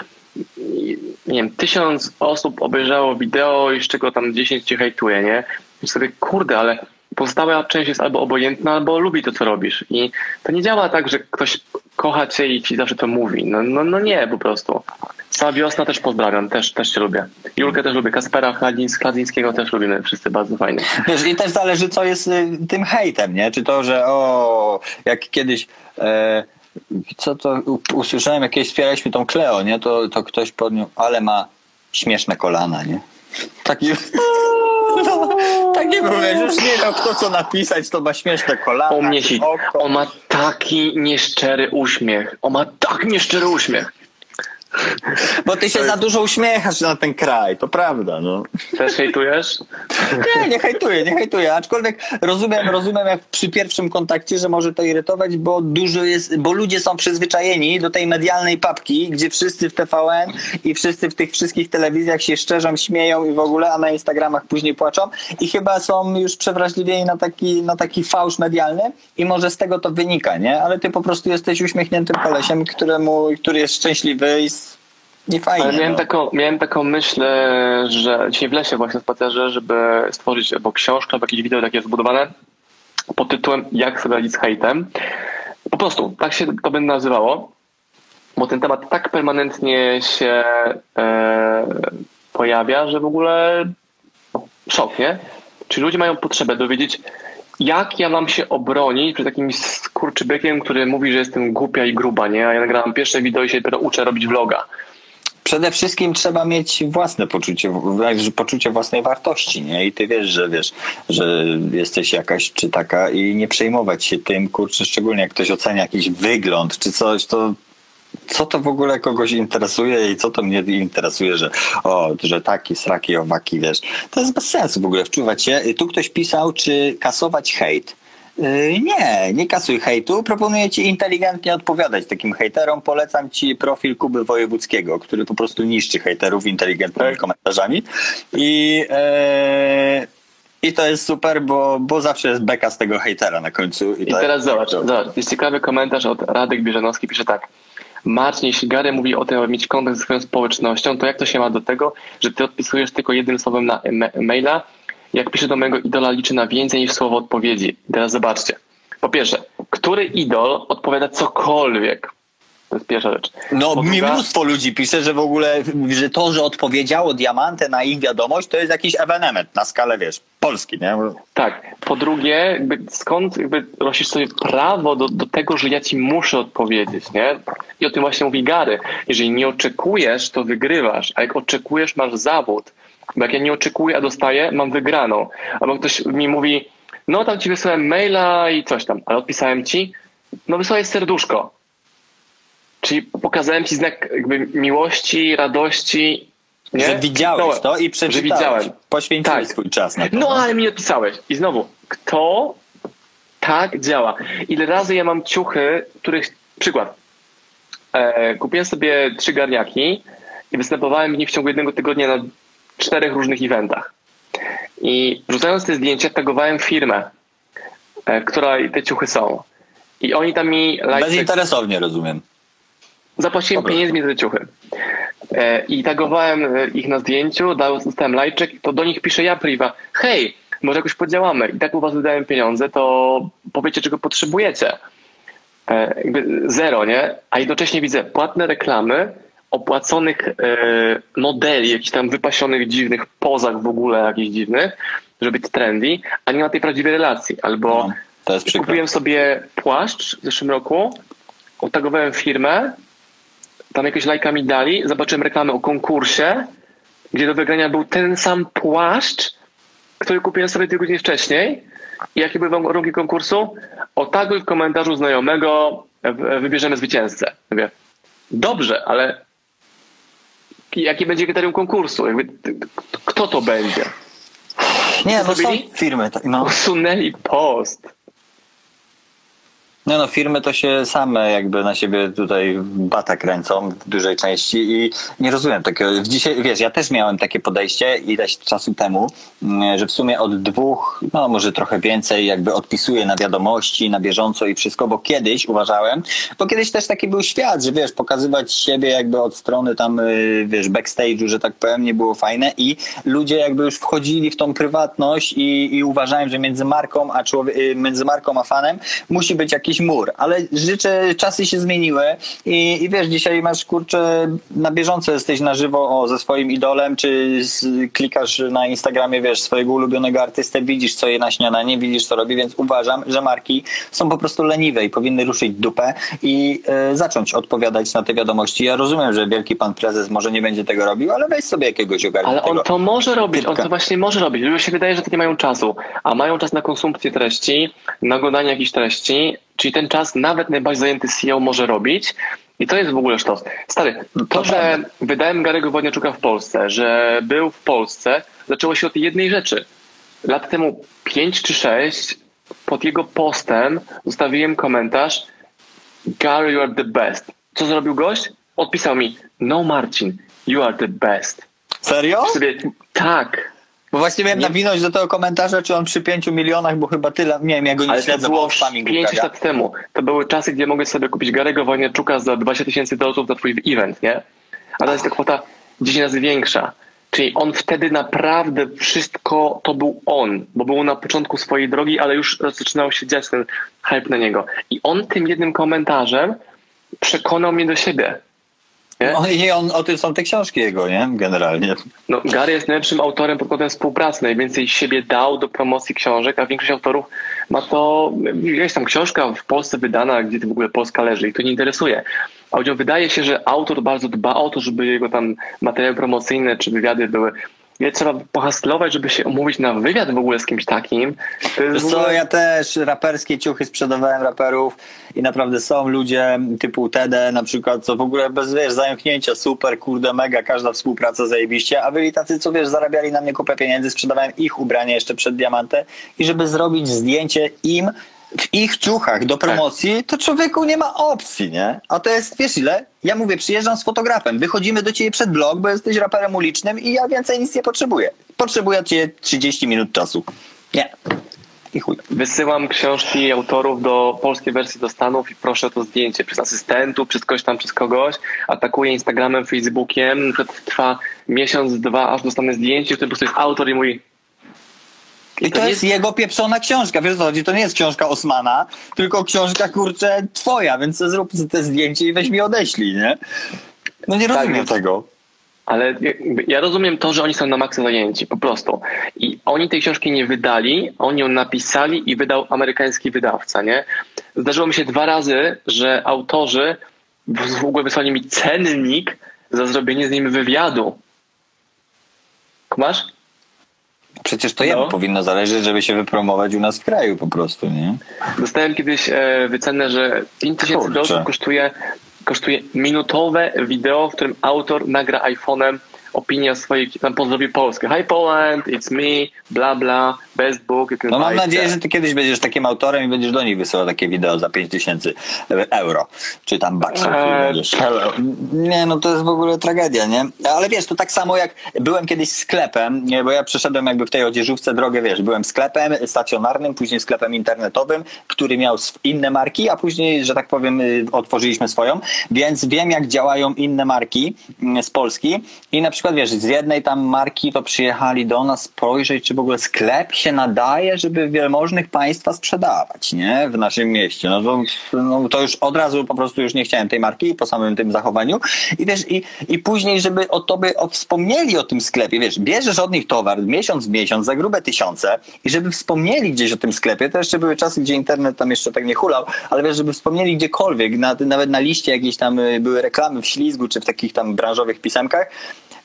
nie wiem, tysiąc osób obejrzało wideo i z czego tam 10 cię hejtuje, nie? I sobie, kurde, ale pozostała część jest albo obojętna, albo lubi to, co robisz. I to nie działa tak, że ktoś kocha cię i ci zawsze to mówi. No, no, no nie, po prostu. Cała wiosna też pozdrawiam, też, też cię lubię. Julkę też lubię, Kaspera Chladzińs- Chladzińskiego też lubimy, wszyscy bardzo fajnie. Wiesz, i też zależy, co jest y, tym hejtem, nie? Czy to, że o, jak kiedyś, e, co to, usłyszałem jakieś, wspieraliśmy tą Kleo, nie? To, to ktoś podniósł, ale ma śmieszne kolana, nie? Taki, no, taki był, wiesz, już nie wiem, kto co napisać, to ma śmieszne kolana. O mnie się, on ma taki nieszczery uśmiech. On ma tak nieszczery uśmiech. Bo ty się za dużo uśmiechasz na ten kraj, to prawda, no. Też hejtujesz? Nie, nie hejtuję, nie hejtuję. Aczkolwiek rozumiem, rozumiem jak przy pierwszym kontakcie, że może to irytować, bo dużo jest, bo ludzie są przyzwyczajeni do tej medialnej papki, gdzie wszyscy w TVN i wszyscy w tych wszystkich telewizjach się szczerzą, śmieją i w ogóle, a na Instagramach później płaczą i chyba są już przewrażliwieni na taki, na taki fałsz medialny i może z tego to wynika, nie? Ale ty po prostu jesteś uśmiechniętym kolesiem, któremu, który jest szczęśliwy i nie fajnie. Ale miałem, no. taką, miałem taką myśl, e, że dzisiaj w lesie właśnie spacerze, żeby stworzyć albo książkę, albo jakieś wideo takie zbudowane pod tytułem Jak sobie radzić z hejtem. Po prostu, tak się to będzie nazywało, bo ten temat tak permanentnie się e, pojawia, że w ogóle szok, nie? Czy ludzie mają potrzebę dowiedzieć, jak ja mam się obronić przed takim skurczybykiem, który mówi, że jestem głupia i gruba, nie? A ja nagrałam pierwsze wideo i się dopiero uczę robić vloga. Przede wszystkim trzeba mieć własne poczucie, poczucie własnej wartości, nie? I ty wiesz, że wiesz, że jesteś jakaś czy taka i nie przejmować się tym, kurczę, szczególnie jak ktoś ocenia jakiś wygląd czy coś, to co to w ogóle kogoś interesuje i co to mnie interesuje, że o, że taki, sraki, owaki, wiesz. To jest bez sensu w ogóle wczuwać się. Tu ktoś pisał, czy kasować hejt. Yy, nie, nie kasuj hejtu. Proponuję ci inteligentnie odpowiadać takim hejterom. Polecam ci profil Kuby Wojewódzkiego, który po prostu niszczy hejterów inteligentnymi Tak. komentarzami. I, yy, I to jest super, bo, bo zawsze jest beka z tego hejtera na końcu. I, I teraz jest... zobacz, zobacz, jest ciekawy komentarz od Radek Bieżanowski, pisze tak. Marcin, jeśli Gary mówi o tym, aby mieć kontakt ze swoją społecznością, to jak to się ma do tego, że ty odpisujesz tylko jednym słowem na e- maila? Jak pisze do mojego idola, liczy na więcej niż słowo odpowiedzi. I teraz zobaczcie. Po pierwsze, który idol odpowiada cokolwiek? To jest pierwsza rzecz. No, mi mnóstwo ludzi pisze, że w ogóle, że to, że odpowiedziało diamantę na ich wiadomość, to jest jakiś ewenement na skalę, wiesz, Polski, nie? Tak. Po drugie, jakby skąd jakby sobie prawo do, do tego, że ja ci muszę odpowiedzieć, nie? I o tym właśnie mówi Gary. Jeżeli nie oczekujesz, to wygrywasz, a jak oczekujesz, masz zawód. Bo jak ja nie oczekuję, a dostaję, mam wygraną. Albo ktoś mi mówi, no tam ci wysłałem maila i coś tam, ale odpisałem ci, no wysłałeś serduszko. Czyli pokazałem ci znak jakby miłości, radości, nie? Że widziałeś Kliknąłem, to i że przeczytałeś. widziałem. Poświęciłeś Tak. swój czas na to. No ale mi odpisałeś. I znowu, kto tak działa? Ile razy ja mam ciuchy, których... Przykład. E, kupiłem sobie trzy garniaki i występowałem w nich w ciągu jednego tygodnia na czterech różnych eventach. I wrzucając te zdjęcia, tagowałem firmę, e, w której te ciuchy są. I oni tam mi... Bezinteresownie rozumiem. Zapłaciłem Dobra. pieniędzmi za te ciuchy. E, I tagowałem e, ich na zdjęciu, dostałem lajczek, to do nich piszę ja priwa. Hej, może jakoś podziałamy. I tak u was wydałem pieniądze, to powiecie, czego potrzebujecie. Jakby zero, nie? A jednocześnie widzę płatne reklamy, opłaconych e, modeli, jakichś tam wypasionych, dziwnych pozach w ogóle jakichś dziwnych, żeby być trendy, a nie ma tej prawdziwej relacji. Albo No. Kupiłem sobie płaszcz w zeszłym roku, otagowałem firmę, tam jakieś lajka mi dali, zobaczyłem reklamę o konkursie, gdzie do wygrania był ten sam płaszcz, który kupiłem sobie dwie godziny wcześniej. I jakie były warunki konkursu? Otaguj w komentarzu znajomego, wybierzemy zwycięzcę. Mówię, dobrze, ale jakie będzie kryterium konkursu? Jakby, kto to będzie? Nie, no są firmy, no. Usunęli post. Nie no, firmy to się same jakby na siebie tutaj bata kręcą w dużej części i nie rozumiem takiego. Dzisiaj, wiesz, ja też miałem takie podejście ileś czasu temu, mm, że w sumie od dwóch, no może trochę więcej jakby odpisuję na wiadomości, na bieżąco i wszystko, bo kiedyś uważałem, bo kiedyś też taki był świat, że wiesz, pokazywać siebie jakby od strony tam, y, wiesz, backstage'u, że tak powiem, nie było fajne i ludzie jakby już wchodzili w tą prywatność i, i uważałem, że między marką a człowie- y, między marką a fanem musi być jakiś mur, ale życzę, czasy się zmieniły i, i wiesz, dzisiaj masz kurczę, na bieżąco jesteś na żywo o, ze swoim idolem, czy z, klikasz na Instagramie, wiesz, swojego ulubionego artystę, widzisz co je na śniadanie, widzisz co robi, więc uważam, że marki są po prostu leniwe i powinny ruszyć dupę i e, zacząć odpowiadać na te wiadomości. Ja rozumiem, że wielki pan prezes może nie będzie tego robił, ale weź sobie jakiegoś Ale ogarniętego. on to może robić, on typka. to właśnie może robić. Ludziom się wydaje, że to nie mają czasu, a mają czas na konsumpcję treści, na oglądanie jakichś treści, czyli ten czas nawet najbardziej zajęty CEO może robić I to jest w ogóle sztos. Stary, to, że wydałem Garego Wodniaczuka w Polsce, że był w Polsce, zaczęło się od jednej rzeczy. Lat temu 5 czy 6 pod jego postem zostawiłem komentarz Gary, you are the best. Co zrobił gość? Odpisał mi, no Marcin, you are the best. Serio? Sobie, tak, Bo właśnie miałem Nie- nawinąć do tego komentarza, czy on przy 5 milionach, bo chyba tyle, nie wiem, ja go nie ale to śledzę, było bo spamingu 5 kaga. lat temu. To były czasy, gdzie mogłeś sobie kupić Garego Wojniaczuka za 20 tysięcy dolarów na twój event, nie? A teraz ta kwota 10 razy większa. Czyli on wtedy naprawdę wszystko to był on, bo był na początku swojej drogi, ale już zaczynał się dziać ten hype na niego. I on tym jednym komentarzem przekonał mnie do siebie. Nie? No i on, o tym są te książki jego, nie? Generalnie. No, Gary jest najlepszym autorem pod kątem współpracy. Najwięcej siebie dał do promocji książek, a większość autorów ma to. Jest tam książka w Polsce wydana, gdzie to w ogóle Polska leży i to nie interesuje. A ludziom wydaje się, że autor bardzo dba o to, żeby jego tam materiały promocyjne czy wywiady były. Ile trzeba pohastlować, żeby się umówić na wywiad w ogóle z kimś takim. To jest Wiesz ogóle... ja też raperskie ciuchy sprzedawałem raperów i naprawdę są ludzie typu TD na przykład, co w ogóle bez, wiesz, zająknięcia, super, kurde, mega, każda współpraca zajebiście, a byli tacy, co wiesz, zarabiali na mnie kupę pieniędzy, sprzedawałem ich ubrania jeszcze przed diamantę i żeby zrobić zdjęcie im w ich ciuchach do promocji, to człowieku nie ma opcji, nie? A to jest, wiesz ile? Ja mówię, przyjeżdżam z fotografem, wychodzimy do ciebie przed blog, bo jesteś raperem ulicznym i ja więcej nic nie potrzebuję. Potrzebuję ciebie 30 minut czasu. Nie. I chuj. Wysyłam książki autorów do polskiej wersji do Stanów i proszę o to zdjęcie przez asystentów, przez kogoś tam, przez kogoś. Atakuję Instagramem, Facebookiem. Trwa miesiąc, dwa, aż dostanę zdjęcie, w którym po prostu jest autor i mówi I to jest jego pieprzona książka, wiesz co chodzi? To nie jest książka Osmana, tylko książka, kurczę, twoja, więc zrób te zdjęcie i weź mi odeślij, nie? No nie Tak, rozumiem tego. Ale ja rozumiem to, że oni są na maksa zajęci, po prostu. I oni tej książki nie wydali, oni ją napisali i wydał amerykański wydawca, nie? Zdarzyło mi się dwa razy, że autorzy w w ogóle wysłali mi cennik za zrobienie z nim wywiadu. Kumasz? Przecież to jemu No. powinno zależeć, żeby się wypromować u nas w kraju po prostu, nie? Dostałem kiedyś e, wycenę, że 5000 Kurczę. dolarów kosztuje, kosztuje minutowe wideo, w którym autor nagra iPhone'em opinię o swojej, tam pozdrowi Polskę. Hi Poland, it's me, bla bla, best book. No mam nadzieję, że ty kiedyś będziesz takim autorem i będziesz do nich wysyłał takie wideo za 5000 euro, czy tam baksów. Eee. Nie, no to jest w ogóle tragedia, nie? Ale wiesz, to tak samo jak byłem kiedyś sklepem, nie, bo ja przeszedłem jakby w tej odzieżówce drogę, wiesz, byłem sklepem stacjonarnym, później sklepem internetowym, który miał inne marki, a później, że tak powiem, y, otworzyliśmy swoją, więc wiem jak działają inne marki mm, z Polski i na przykład, wiesz, z jednej tam marki to przyjechali do nas spojrzeć, czy w ogóle sklep się nadaje, żeby wielmożnych państwa sprzedawać, nie? W naszym mieście. No to, no to już od razu po prostu już nie chciałem tej marki po samym tym zachowaniu i wiesz, i, i później, żeby o tobie o, wspomnieli o tym sklepie, wiesz, bierzesz od nich towar miesiąc w miesiąc za grube tysiące i żeby wspomnieli gdzieś o tym sklepie, to jeszcze były czasy, gdzie internet tam jeszcze tak nie hulał, ale wiesz, żeby wspomnieli gdziekolwiek, na, nawet na liście jakieś tam y, były reklamy w ślizgu, czy w takich tam branżowych pisemkach,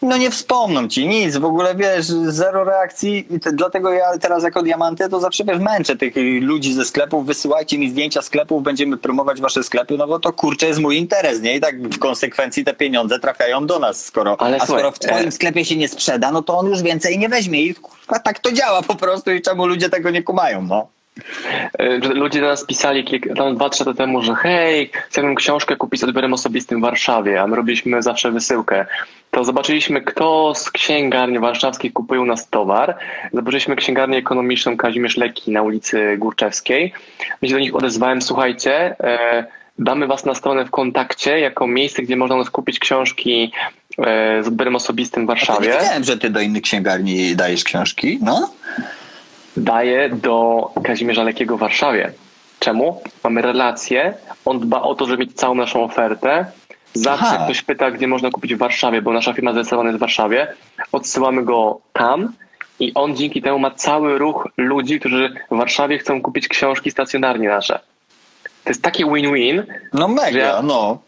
no nie wspomną ci nic, w ogóle wiesz, zero reakcji, te, dlatego ja teraz jako diamanty to zawsze wiesz, męczę tych ludzi ze sklepów, wysyłajcie mi zdjęcia sklepów, będziemy promować wasze sklepy, no bo to kurczę jest mój interes, nie? I tak w konsekwencji te pieniądze trafiają do nas, skoro, Ale a słuchaj, skoro w twoim e- sklepie się nie sprzeda, no to on już więcej nie weźmie i kurwa, tak to działa po prostu i czemu ludzie tego nie kumają, no. E, Ludzie do nas pisali kilka, tam dwa, trzy lata temu, że hej, chciałbym książkę kupić z odbiorem osobistym w Warszawie, a my robiliśmy zawsze wysyłkę. To zobaczyliśmy, kto z księgarni warszawskich kupuje u nas towar. Zobaczyliśmy księgarnię ekonomiczną Kazimierz Leki na ulicy Górczewskiej. My się do nich odezwałem, słuchajcie, e, damy was na stronę w kontakcie jako miejsce, gdzie można u nas kupić książki e, z odbiorem osobistym w Warszawie. wiedziałem, że ty do innych księgarni dajesz książki, no. daje do Kazimierza Lekiego w Warszawie. Czemu? Mamy relacje, on dba o to, żeby mieć całą naszą ofertę. Zawsze Aha. ktoś pyta, gdzie można kupić w Warszawie, bo nasza firma zarejestrowana jest w Warszawie. Odsyłamy go tam i on dzięki temu ma cały ruch ludzi, którzy w Warszawie chcą kupić książki stacjonarnie nasze. To jest takie win-win, No mega, ja- no.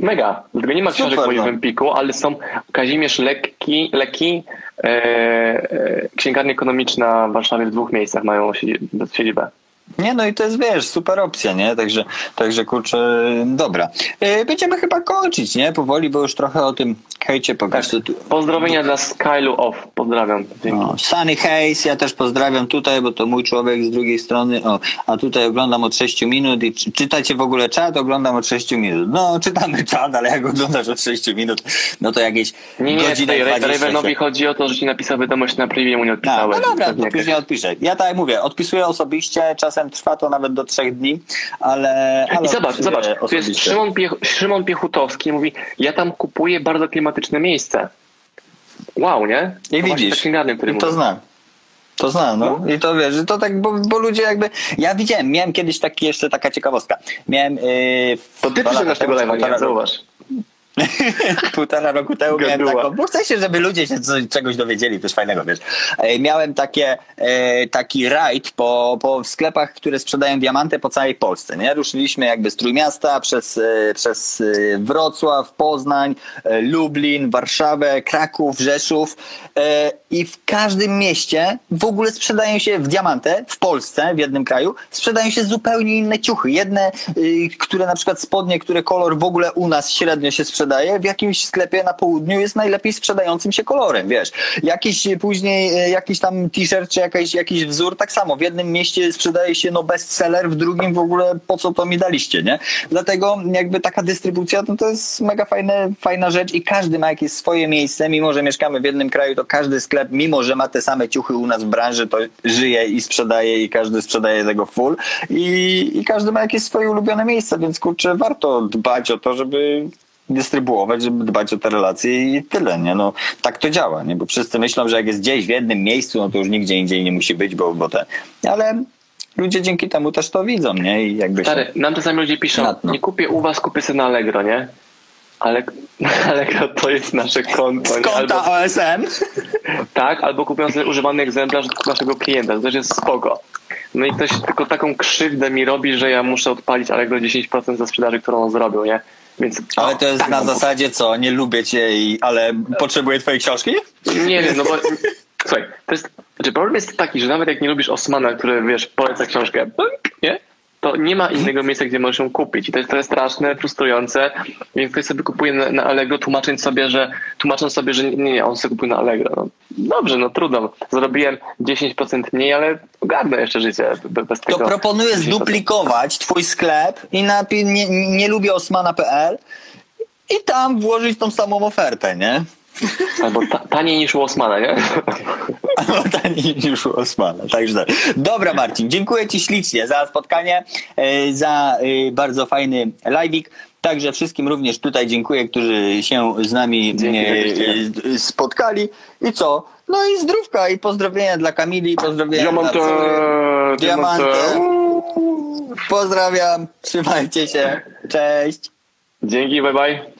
Mega. Dlatego nie ma Super, książek w moim no. Empiku, ale są Kazimierz Lekki, Leki, e, e, księgarnia ekonomiczna w Warszawie w dwóch miejscach mają siedzi- siedzibę. Nie, no i to jest, wiesz, super opcja, nie? Także, także kurczę, dobra. E, Będziemy chyba kończyć, nie? Powoli, bo już trochę o tym hejcie pokaż. tu- Pozdrowienia dla Skylu Off. Pozdrawiam. Dzięki. O, Sunny Hayes, ja też pozdrawiam tutaj, bo to mój człowiek z drugiej strony. O, a tutaj oglądam od 6 minut i czy, czytacie w ogóle czat? Oglądam od 6 minut. No, czytamy czat, ale jak oglądasz od 6 minut, no to jakieś Nie, nie, tutaj Ra- 20 Ravenowi chodzi o to, że ci napisał wiadomość na privie, mu nie no, odpisałeś. no dobra, Pewnie to później odpiszę. Ja tak jak mówię, odpisuję osobiście, czasem trwa to nawet do trzech dni, ale. ale I zobacz, zobacz, tu jest. Szymon, Piech, Szymon Piechutowski mówi, ja tam kupuję bardzo klimatyczne miejsce. Wow, nie? I To widzisz, radny, który I to mówi. znam. To znam, no. I to wiesz, że to tak, bo, bo ludzie jakby. Ja widziałem, miałem kiedyś taki jeszcze taka ciekawostka. Miałem. Yy, To ty przyszedłeś tego live'a, nie? Zauważ. Półtora roku temu miałem Gaduła. taką, bo chcę się, żeby ludzie się co, czegoś dowiedzieli, coś fajnego, wiesz. E, Miałem takie, e, taki rajd po, po sklepach, które sprzedają diamanty po całej Polsce, nie? Ruszyliśmy jakby z Trójmiasta przez, e, przez e, Wrocław, Poznań, e, Lublin, Warszawę, Kraków, Rzeszów e, i w każdym mieście w ogóle sprzedają się w diamantę w Polsce, w jednym kraju, sprzedają się zupełnie inne ciuchy. Jedne, y, które na przykład spodnie, które kolor w ogóle u nas średnio się sprzedaje, w jakimś sklepie na południu jest najlepiej sprzedającym się kolorem, wiesz. Jakiś później, y, jakiś tam t-shirt czy jakiś, jakiś wzór, tak samo. W jednym mieście sprzedaje się no bestseller, w drugim w ogóle po co to mi daliście, nie? Dlatego jakby taka dystrybucja no to jest mega fajne, fajna rzecz i każdy ma jakieś swoje miejsce, mimo że mieszkamy w jednym kraju, to każdy sklep, mimo że ma te same ciuchy u nas w branży, to żyje i sprzedaje i każdy sprzedaje tego full i, i każdy ma jakieś swoje ulubione miejsce, więc kurczę, warto dbać o to, żeby dystrybuować, żeby dbać o te relacje i tyle, nie? No, tak to działa, nie? Bo wszyscy myślą, że jak jest gdzieś w jednym miejscu, no to już nigdzie indziej nie musi być, bo, bo te... Ale ludzie dzięki temu też to widzą, nie? I jakby się... Stary, nam czasami ludzie piszą, Natno. nie kupię u was, kupię sobie na Allegro, nie? Ale Allegro to jest nasze konto. Z konta Albo, OSM? tak, albo kupią sobie używany egzemplarz naszego klienta, to też jest spoko. No i ktoś tylko taką krzywdę mi robi, że ja muszę odpalić Allegro 10% za sprzedaży, którą on zrobił, nie? Więc Ale to jest tak, na no, zasadzie co, nie lubię cię, i, ale potrzebuję twojej książki? Nie wiem, no bo słuchaj, to jest, znaczy problem jest taki, że nawet jak nie lubisz Osmana, który wiesz, poleca książkę, nie? To nie ma innego miejsca, gdzie możesz ją kupić. I to jest trochę straszne, frustrujące, więc ktoś sobie kupuje na, na Allegro, tłumacząc sobie, że tłumacząc sobie, że nie, nie, on sobie kupił na Allegro. No, dobrze, no trudno. Zarobiłem 10% mniej, ale ogarnę jeszcze życie be- bez To tego. proponuję 10%. zduplikować twój sklep i napi- nie, nie lubię osmana.pl i tam włożyć tą samą ofertę, nie? Albo ta, taniej niż u Osmana, nie? Albo taniej niż u Osmana. Także tak. Dobra Marcin, dziękuję Ci ślicznie za spotkanie, e, za e, bardzo fajny live'ik. Także wszystkim również tutaj dziękuję, którzy się z nami Dzięki, e, e, spotkali. I co? No i zdrówka i pozdrowienia dla Kamili, pozdrowienia Diamantę, dla całej- diamantę. Pozdrawiam, trzymajcie się, cześć. Dzięki, bye bye.